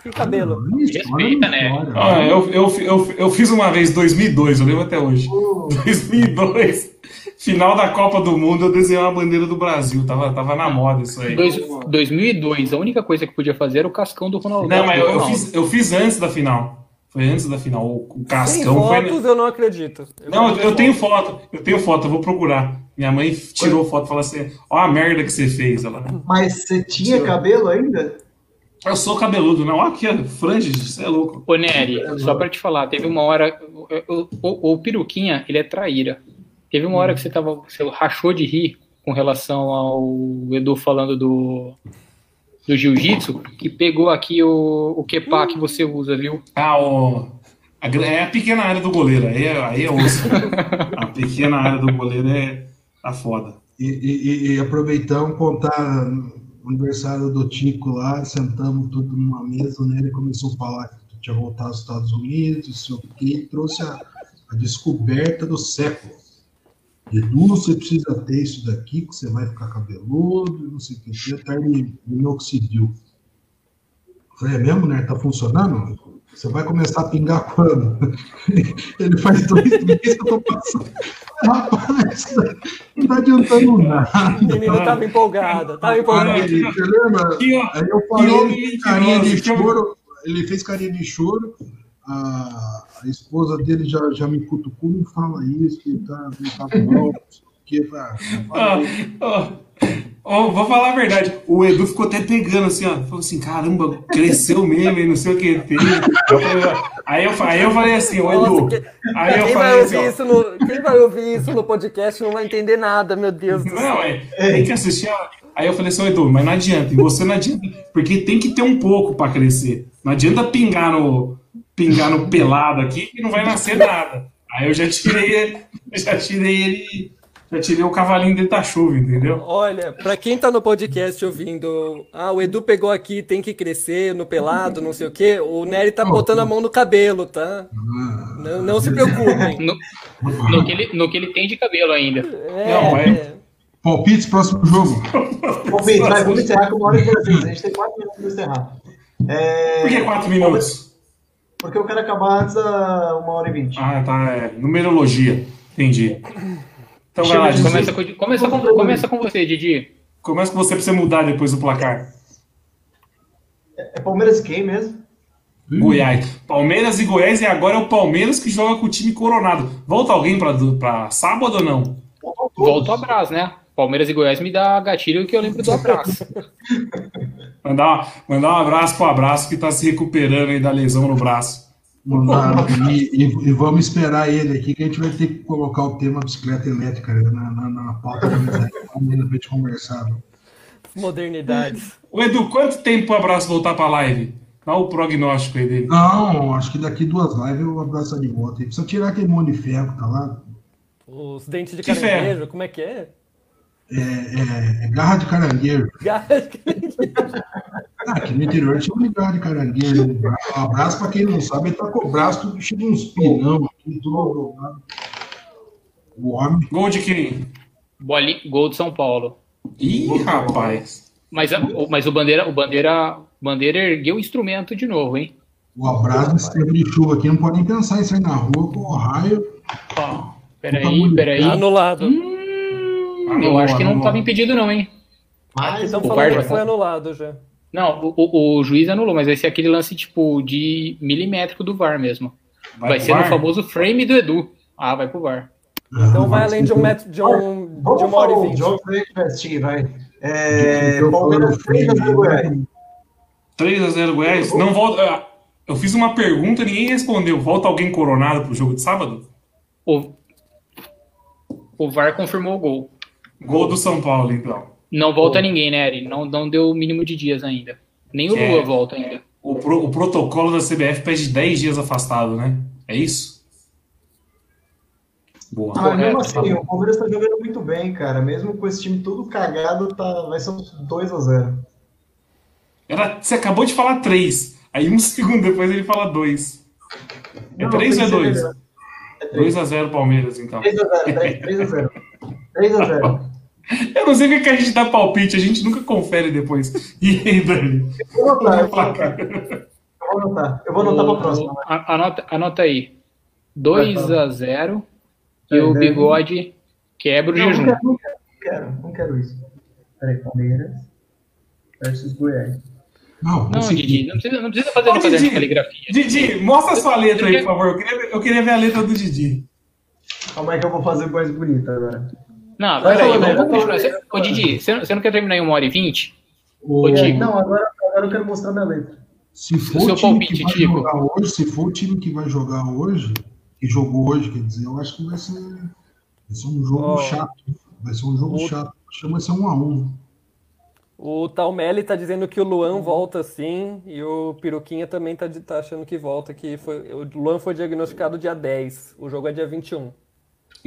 Que cabelo.
Respeita, né?
Ah, eu, eu, eu, eu fiz uma vez 2002, eu lembro até hoje. 2002, final da Copa do Mundo, eu desenhei uma bandeira do Brasil. Tava, tava na moda isso aí.
Dois, 2002, a única coisa que podia fazer era o cascão do Ronaldo.
Não, mas eu, eu fiz, eu fiz antes da final. Foi antes da final. O
Sem
Cascão foi.
fotos eu não acredito. Eu
Não,
não
eu tenho foto. Eu tenho foto, eu vou procurar. Minha mãe tirou foto e falou assim: ó a merda que você fez. Ela,
Mas você tinha cabelo ainda?
Eu sou cabeludo, não. Ó, aqui, ó, frange, você é louco.
Ô, Nery, só pra te falar, teve uma hora. O, o, o Peruquinha, ele é traíra. Teve uma hora que você tava. Você rachou de rir com relação ao Edu falando do. Do jiu-jitsu, que pegou aqui o, o quepá que você usa, viu?
Ah, o. a é a pequena área do goleiro, aí é, aí é osso. a pequena área do goleiro é tá foda.
E, e- e aproveitamos contar aniversário do Tico lá, sentamos tudo numa mesa, né? Ele começou a falar que tinha voltado aos Estados Unidos, o quê, e trouxe a, a descoberta do século. Edu, você precisa ter isso daqui, que você vai ficar cabeludo, não sei o que, até ele minoxidil. Eu Falei, é mesmo, né? Tá funcionando? Você vai começar a pingar quando? (laughs) Ele faz dois meses que eu tô passando. Rapaz, não tá adiantando nada.
O menino tava empolgado, tava
Aí,
empolgado.
você lembra?
Aqui, ó.
Aí eu falei, carinha de
que
choro. Ele fez carinha de choro. A, a esposa dele já, já me cutucou, não fala isso, que tá, não tá bom, não sei o que. Pra,
Ó, ó, ó, vou falar a verdade. O Edu ficou até pegando assim, ó. Falou assim: caramba, cresceu mesmo e não sei o que tem. Aí eu, aí eu falei assim: ô Edu.
Nossa, que-
Aí eu
Quem vai,
falei assim:
ouvir isso no, quem vai ouvir isso no podcast não vai entender nada, meu Deus.
Não, é, tem que assistir. ó. Aí eu falei assim, ô Edu, mas não adianta. E você não adianta. Porque tem que ter um pouco pra crescer. Não adianta pingar no, pingar no pelado aqui que não vai nascer nada. Aí eu já tirei (laughs) já tirei ele, já tirei o cavalinho dentro da chuva, entendeu?
Olha, pra quem tá no podcast ouvindo, ah, o Edu pegou aqui, tem que crescer no pelado, não sei o quê, o Nery tá botando a mão no cabelo, tá? Não, não se preocupem.
No, no que ele, no que ele tem de cabelo ainda.
É,
Não, é-
é.
Palpites, próximo jogo.
Vitor, vai, vamos encerrar com uma hora e dezesseis. A gente tem quatro minutos para encerrar. É,
Por que quatro minutos?
Porque eu quero acabar antes da uma hora e vinte.
Ah, tá. É, numerologia. Entendi. Então vai lá, Didi.
Começa com, começa, com, começa com você, Didi.
Começa com você pra você mudar depois do placar.
É Palmeiras e quem mesmo?
Goiás. Palmeiras e Goiás, e agora é o Palmeiras que joga com o time coronado. Volta alguém pra, pra sábado ou não?
Volta o abraço, né? Palmeiras e Goiás me dá gatilho que eu lembro do abraço. (laughs)
Mandar, mandar um abraço pro abraço que tá se recuperando aí da lesão no braço.
Mandar- e, e- e vamos esperar ele aqui, que a gente vai ter que colocar o tema bicicleta elétrica né, na, na, na pauta da mesa ainda pra gente conversar.
Modernidades.
Ô Edu, quanto tempo pro abraço voltar pra live? Dá o prognóstico aí dele.
Não, acho que daqui duas lives eu abraço de volta. Precisa tirar aquele monte de ferro que tá lá.
Os dentes de
Que
caranguejo, como é que é?
É, é- é garra de caranguejo. Ah, aqui no interior de garra de caranguejo. Um abraço pra quem não sabe, ele tá com o braço tudo cheio de uns pinão aqui, dobrado. O homem.
Gol de quem?
Bolinha, gol de São Paulo.
Ih, rapaz.
Mas, a- mas o Bandeira, o Bandeira, Bandeira ergueu o instrumento de novo, hein?
O abraço nesse tempo de chuva aqui, não pode nem pensar em sair na rua com o raio.
Ó, peraí, peraí.
Anulado.
Hum, eu acho que não estava impedido, não, hein?
Mas
Estão
o
falando que foi
tá-
anulado já.
Não, o, o- o juiz anulou, mas vai ser aquele lance, tipo, de milimétrico do VAR mesmo. Vai,
pro
ser no famoso frame do Edu. Ah, vai pro VAR.
Então vai além de um metro, de, um, de uma hora e
o
vinte.
jogo assistir, vai. É, Palmeiras 3 a 0 Goiás.
3x0 Goiás. Não volta. ah, Eu fiz uma pergunta e ninguém respondeu. Volta alguém coronado pro jogo de sábado?
O, o VAR confirmou o gol.
Gol do São Paulo, então.
Não volta ninguém, né, Eri? Não, não deu o mínimo de dias ainda. Nem o
É.
Lua volta ainda.
O, pro- o protocolo da CBF pede 10 dias afastado, né? É isso? Boa.
Ah, mesmo
Correto.
assim, o Palmeiras tá jogando muito bem, cara. Mesmo com esse time todo cagado, tá, vai ser uns 2 a 0
Era, você acabou de falar 3. Aí um (laughs) segundo depois ele fala 2. É
Não,
3 ou é
tem que ser
2?
melhor. É 3
2x0 Palmeiras, então.
3 a 0 3 a 0 3 a 0 (laughs)
Eu não sei o que, a gente dá palpite, a gente nunca confere depois. E aí, Dani?
Eu vou anotar, eu vou anotar. Eu vou anotar. Eu vou anotar próxima. vai.
A- Anota, anota aí. 2 a 0 e
É,
o
né?
bigode quebra o
Não,
jejum.
quero, não quero, não quero, não quero isso. Peraí, Palmeiras versus Goiás.
Não,
Não. Didi, não precisa, não precisa fazer
Ô, Didi.
de caligrafia.
Didi, mostra a sua letra aí, por favor. Eu queria, eu queria ver a letra do Didi.
Calma aí que eu vou fazer mais bonita agora.
Não,
Vai
peraí,
falando,
vamos continuar. Você- Ô, Didi, você, você não quer terminar em uma hora e vinte?
O-
Ô, Tico.
Não, agora, agora eu quero mostrar minha letra.
Se for
Seu
o time
palpite,
que vai jogar hoje, se for o time que vai jogar hoje, que jogou hoje, quer dizer, eu acho que vai ser, vai ser um jogo
Ó.
chato. Vai ser um jogo
O-
chato. Chama ser um a um.
O Talmelli tá dizendo que o Luan volta sim, e o Piruquinha também tá, de- tá achando que volta, que foi, o Luan foi diagnosticado dia 10, o jogo é dia 21.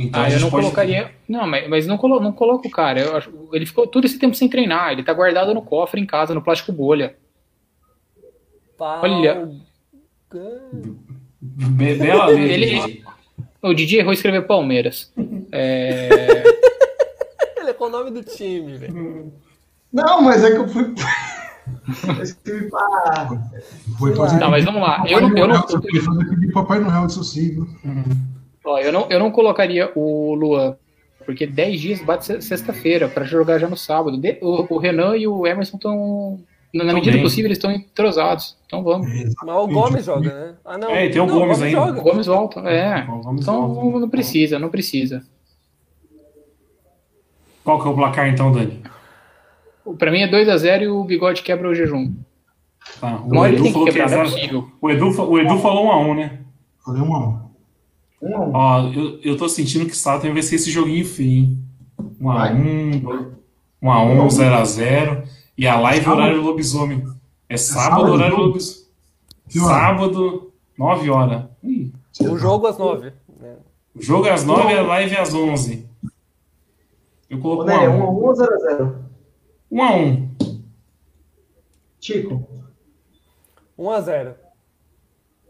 Então
Ah, eu não
pode-
colocaria. Não, mas, mas não, colo, não coloco o cara. Eu acho- ele ficou todo esse tempo sem treinar. Ele tá guardado no cofre em casa, no plástico bolha. Olha.
Be- Bela (laughs) letra.
Ele- O Didi errou escrever Palmeiras. É... (laughs)
Ele é com o nome do time, velho.
Não, mas é que eu fui. (laughs) eu escrevi pra.
Foi fazer
Tá, mas vamos lá. Eu não, eu não,
fazer pedir Papai Noel, sim, viu?
Ó, eu, não, eu não colocaria o Luan, porque 10 dias bate se- sexta-feira para jogar já no sábado. De- o, o Renan e o Emerson estão. Na
Tão
medida possível, eles estão entrosados. Então vamos.
Mas o Gomes joga, né? Ah, não.
É, tem o
Não,
Gomes ainda.
O. Gomes volta. É. Então
volta.
não precisa, não precisa.
Qual que é o placar então, Dani?
Pra mim é 2x0 e o bigode quebra o jejum.
Tá, o Edu
que
é
quebrar, é possível.
O Edu, o Edu falou um a um, né?
Falei um a um.
Um a um.
Ó, eu, eu tô sentindo que Saturn vai ser esse joguinho feio, hein? Um a
Vai.
um, um a um, zero a zero. E a live
Sábado?
horário do lobisomem. É sábado,
sábado,
horário do
jogo?
lobisomem. Sábado, 9 horas. Ih,
O jogo às 9. né?
o jogo é às 9 e a live é às 11. Eu
Ô,
coloco um
Nery,
a
1 a
um.
1 ou 0 a 0?
Um a um.
Chico,
1x0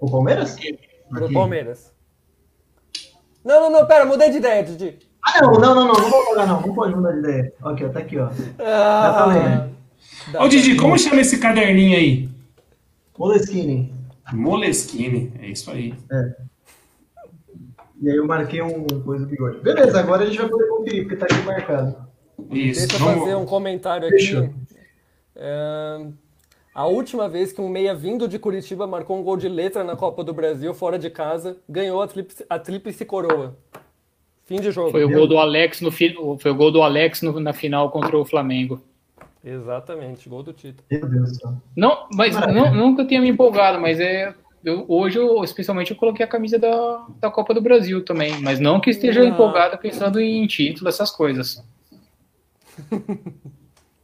o Palmeiras?
pro
Aqui.
Palmeiras. Não, não, não, pera, mudei de ideia, Didi.
Ah, não, não, não, não, não vou pagar, não. Não pode mudar de ideia. Ó, tá aqui, ó.
Ah,
pra ler.
dá
Ô, Didi, como chama esse caderninho aí?
Moleskine.
Moleskine. É isso aí.
E aí eu marquei um coisa do bigode. Beleza, agora a gente vai poder conferir, porque tá aqui marcado.
Isso.
Deixa eu
Vamos-
fazer um comentário aqui.
Fechou.
É, a última vez que um meia vindo de Curitiba marcou um gol de letra na Copa do Brasil, fora de casa, ganhou a tríplice, a tríplice coroa. Fim de jogo.
Foi o gol do Alex no foi o gol do Alex no- na final contra o Flamengo.
Exatamente, gol do Tito.
Meu Deus do céu.
Não, mas não, eu tenha me empolgado, mas é eu- hoje eu, especialmente eu coloquei a camisa da, da Copa do Brasil também, mas não que esteja
Ah.
empolgado pensando em título, essas coisas. (laughs)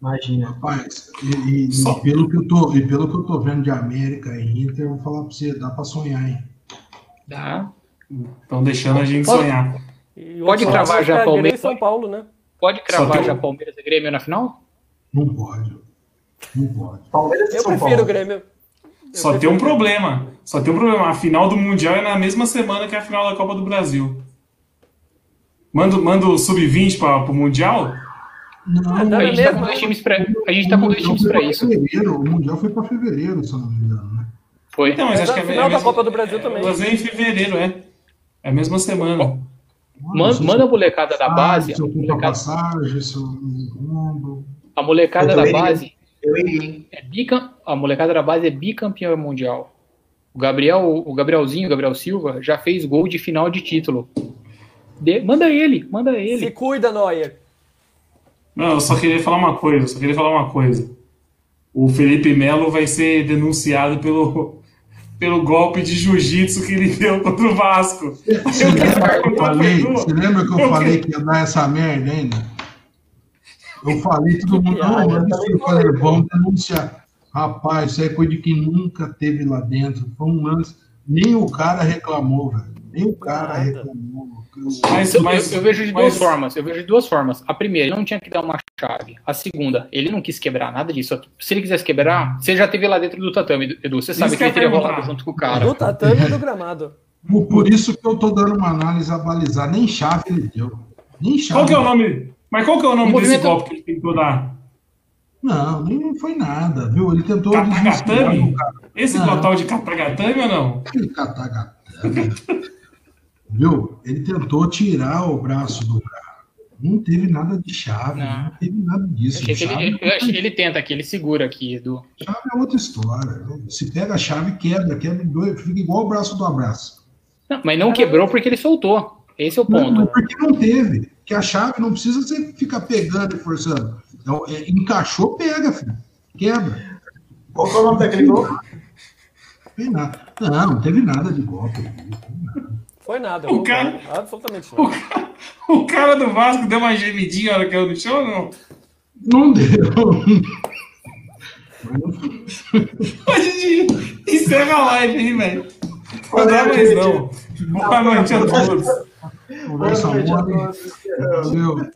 Imagina.
Rapaz, e, e- e pelo que eu tô, e pelo que eu tô vendo de América e Inter, eu vou falar pra você, dá pra sonhar, hein?
Tá?
Estão deixando a gente
Pode-
sonhar.
Pode cravar já Palmeiras?
e São Paulo, né?
Pode cravar
tem
já
um-
Palmeiras e Grêmio na final?
Não pode. Não pode.
Palmeiras e
Eu
São
prefiro
Paulo.
o Grêmio. Eu
Só tem
prefiro
um
o Grêmio.
problema. Só tem um problema. A final do Mundial é na mesma semana que a final da Copa do Brasil. Manda, manda o Sub-20 para o Mundial?
Não,
Não,
A
é
gente tá com dois times pra, a gente tá com dois times pra isso.
fevereiro, o Mundial foi pra fevereiro, se eu não me engano, né?
Foi.
Então, mas
Mas
acho
a
que é
final
é
da Copa do Brasil também.
Mas é em fevereiro, é. É a mesma semana.
Man- Manda a molecada da base,
Se
a
eu a
molecada,
passagem, se eu não
a molecada da base é bicam, a molecada da base é bicampeã mundial. O Gabriel, o Gabrielzinho, o Gabriel Silva, já fez gol de final de título. De- manda ele, manda
Se
ele.
cuida, Neuer.
Não, eu só queria falar uma coisa, eu só queria falar uma coisa. O Felipe Melo vai ser denunciado pelo, (laughs) pelo golpe de jiu-jitsu que ele deu contra o Vasco. Eu queria perguntar
Eu falei, você lembra que eu
Eu
falei que ia dar essa merda ainda? Eu falei, todo mundo, não,
eu
mas eu falei, vamos denunciar. Rapaz, isso é coisa de quem nunca teve lá dentro. Foi um lance. Nem o cara reclamou, velho. Nem o cara
Nada.
reclamou.
Mas,
Eu,
mas,
eu vejo de
mas-
duas formas. Eu vejo de duas formas. A primeira, ele não tinha que dar uma chave. A segunda, ele não quis quebrar nada disso. Se ele quisesse quebrar, você já teve lá dentro do tatame, Edu. Você sabe
Isso
que ele
eu ia
teria rolado junto com o cara.
Do tatame e do gramado.
Por, por isso que eu tô dando uma análise abalizada. Nem chave ele deu. Nem chave.
Qual que é o nome? Mas qual que é o nome
O
desse golpe que ele tentou dar?
Não, nem foi nada, viu? Ele tentou
Katagatame? Esse total de Katagatame ou não?
Aquele catagatame. Viu? Ele tentou tirar o braço do cara. Não teve nada de chave,
Não.
não, teve nada disso.
Eu achei que
Chave,
ele, eu achei que ele tenta aqui, ele segura aqui, Edu.
chave é outra história. Se pega a chave, quebra, quebra em dois, fica igual o braço do abraço.
Não, mas não quebrou porque ele soltou. Esse é o
Não,
ponto.
mas porque não teve. Que a chave não precisa você ficar pegando e forçando. Então, é, encaixou, pega, filho. Quebra.
Qual que é o nome daquele gol?
Não tem nada. Não, não teve nada de golpe.
Foi nada. eu
O cara-.
Absolutamente
O
nada.
cara, o cara do Vasco deu uma gemidinha na hora que caiu no chão ou não?
Não deu.
Didi, encerra a live aí, velho. Não dá mais não. Boa noite a todos.
Boa noite a todos.
Valeu.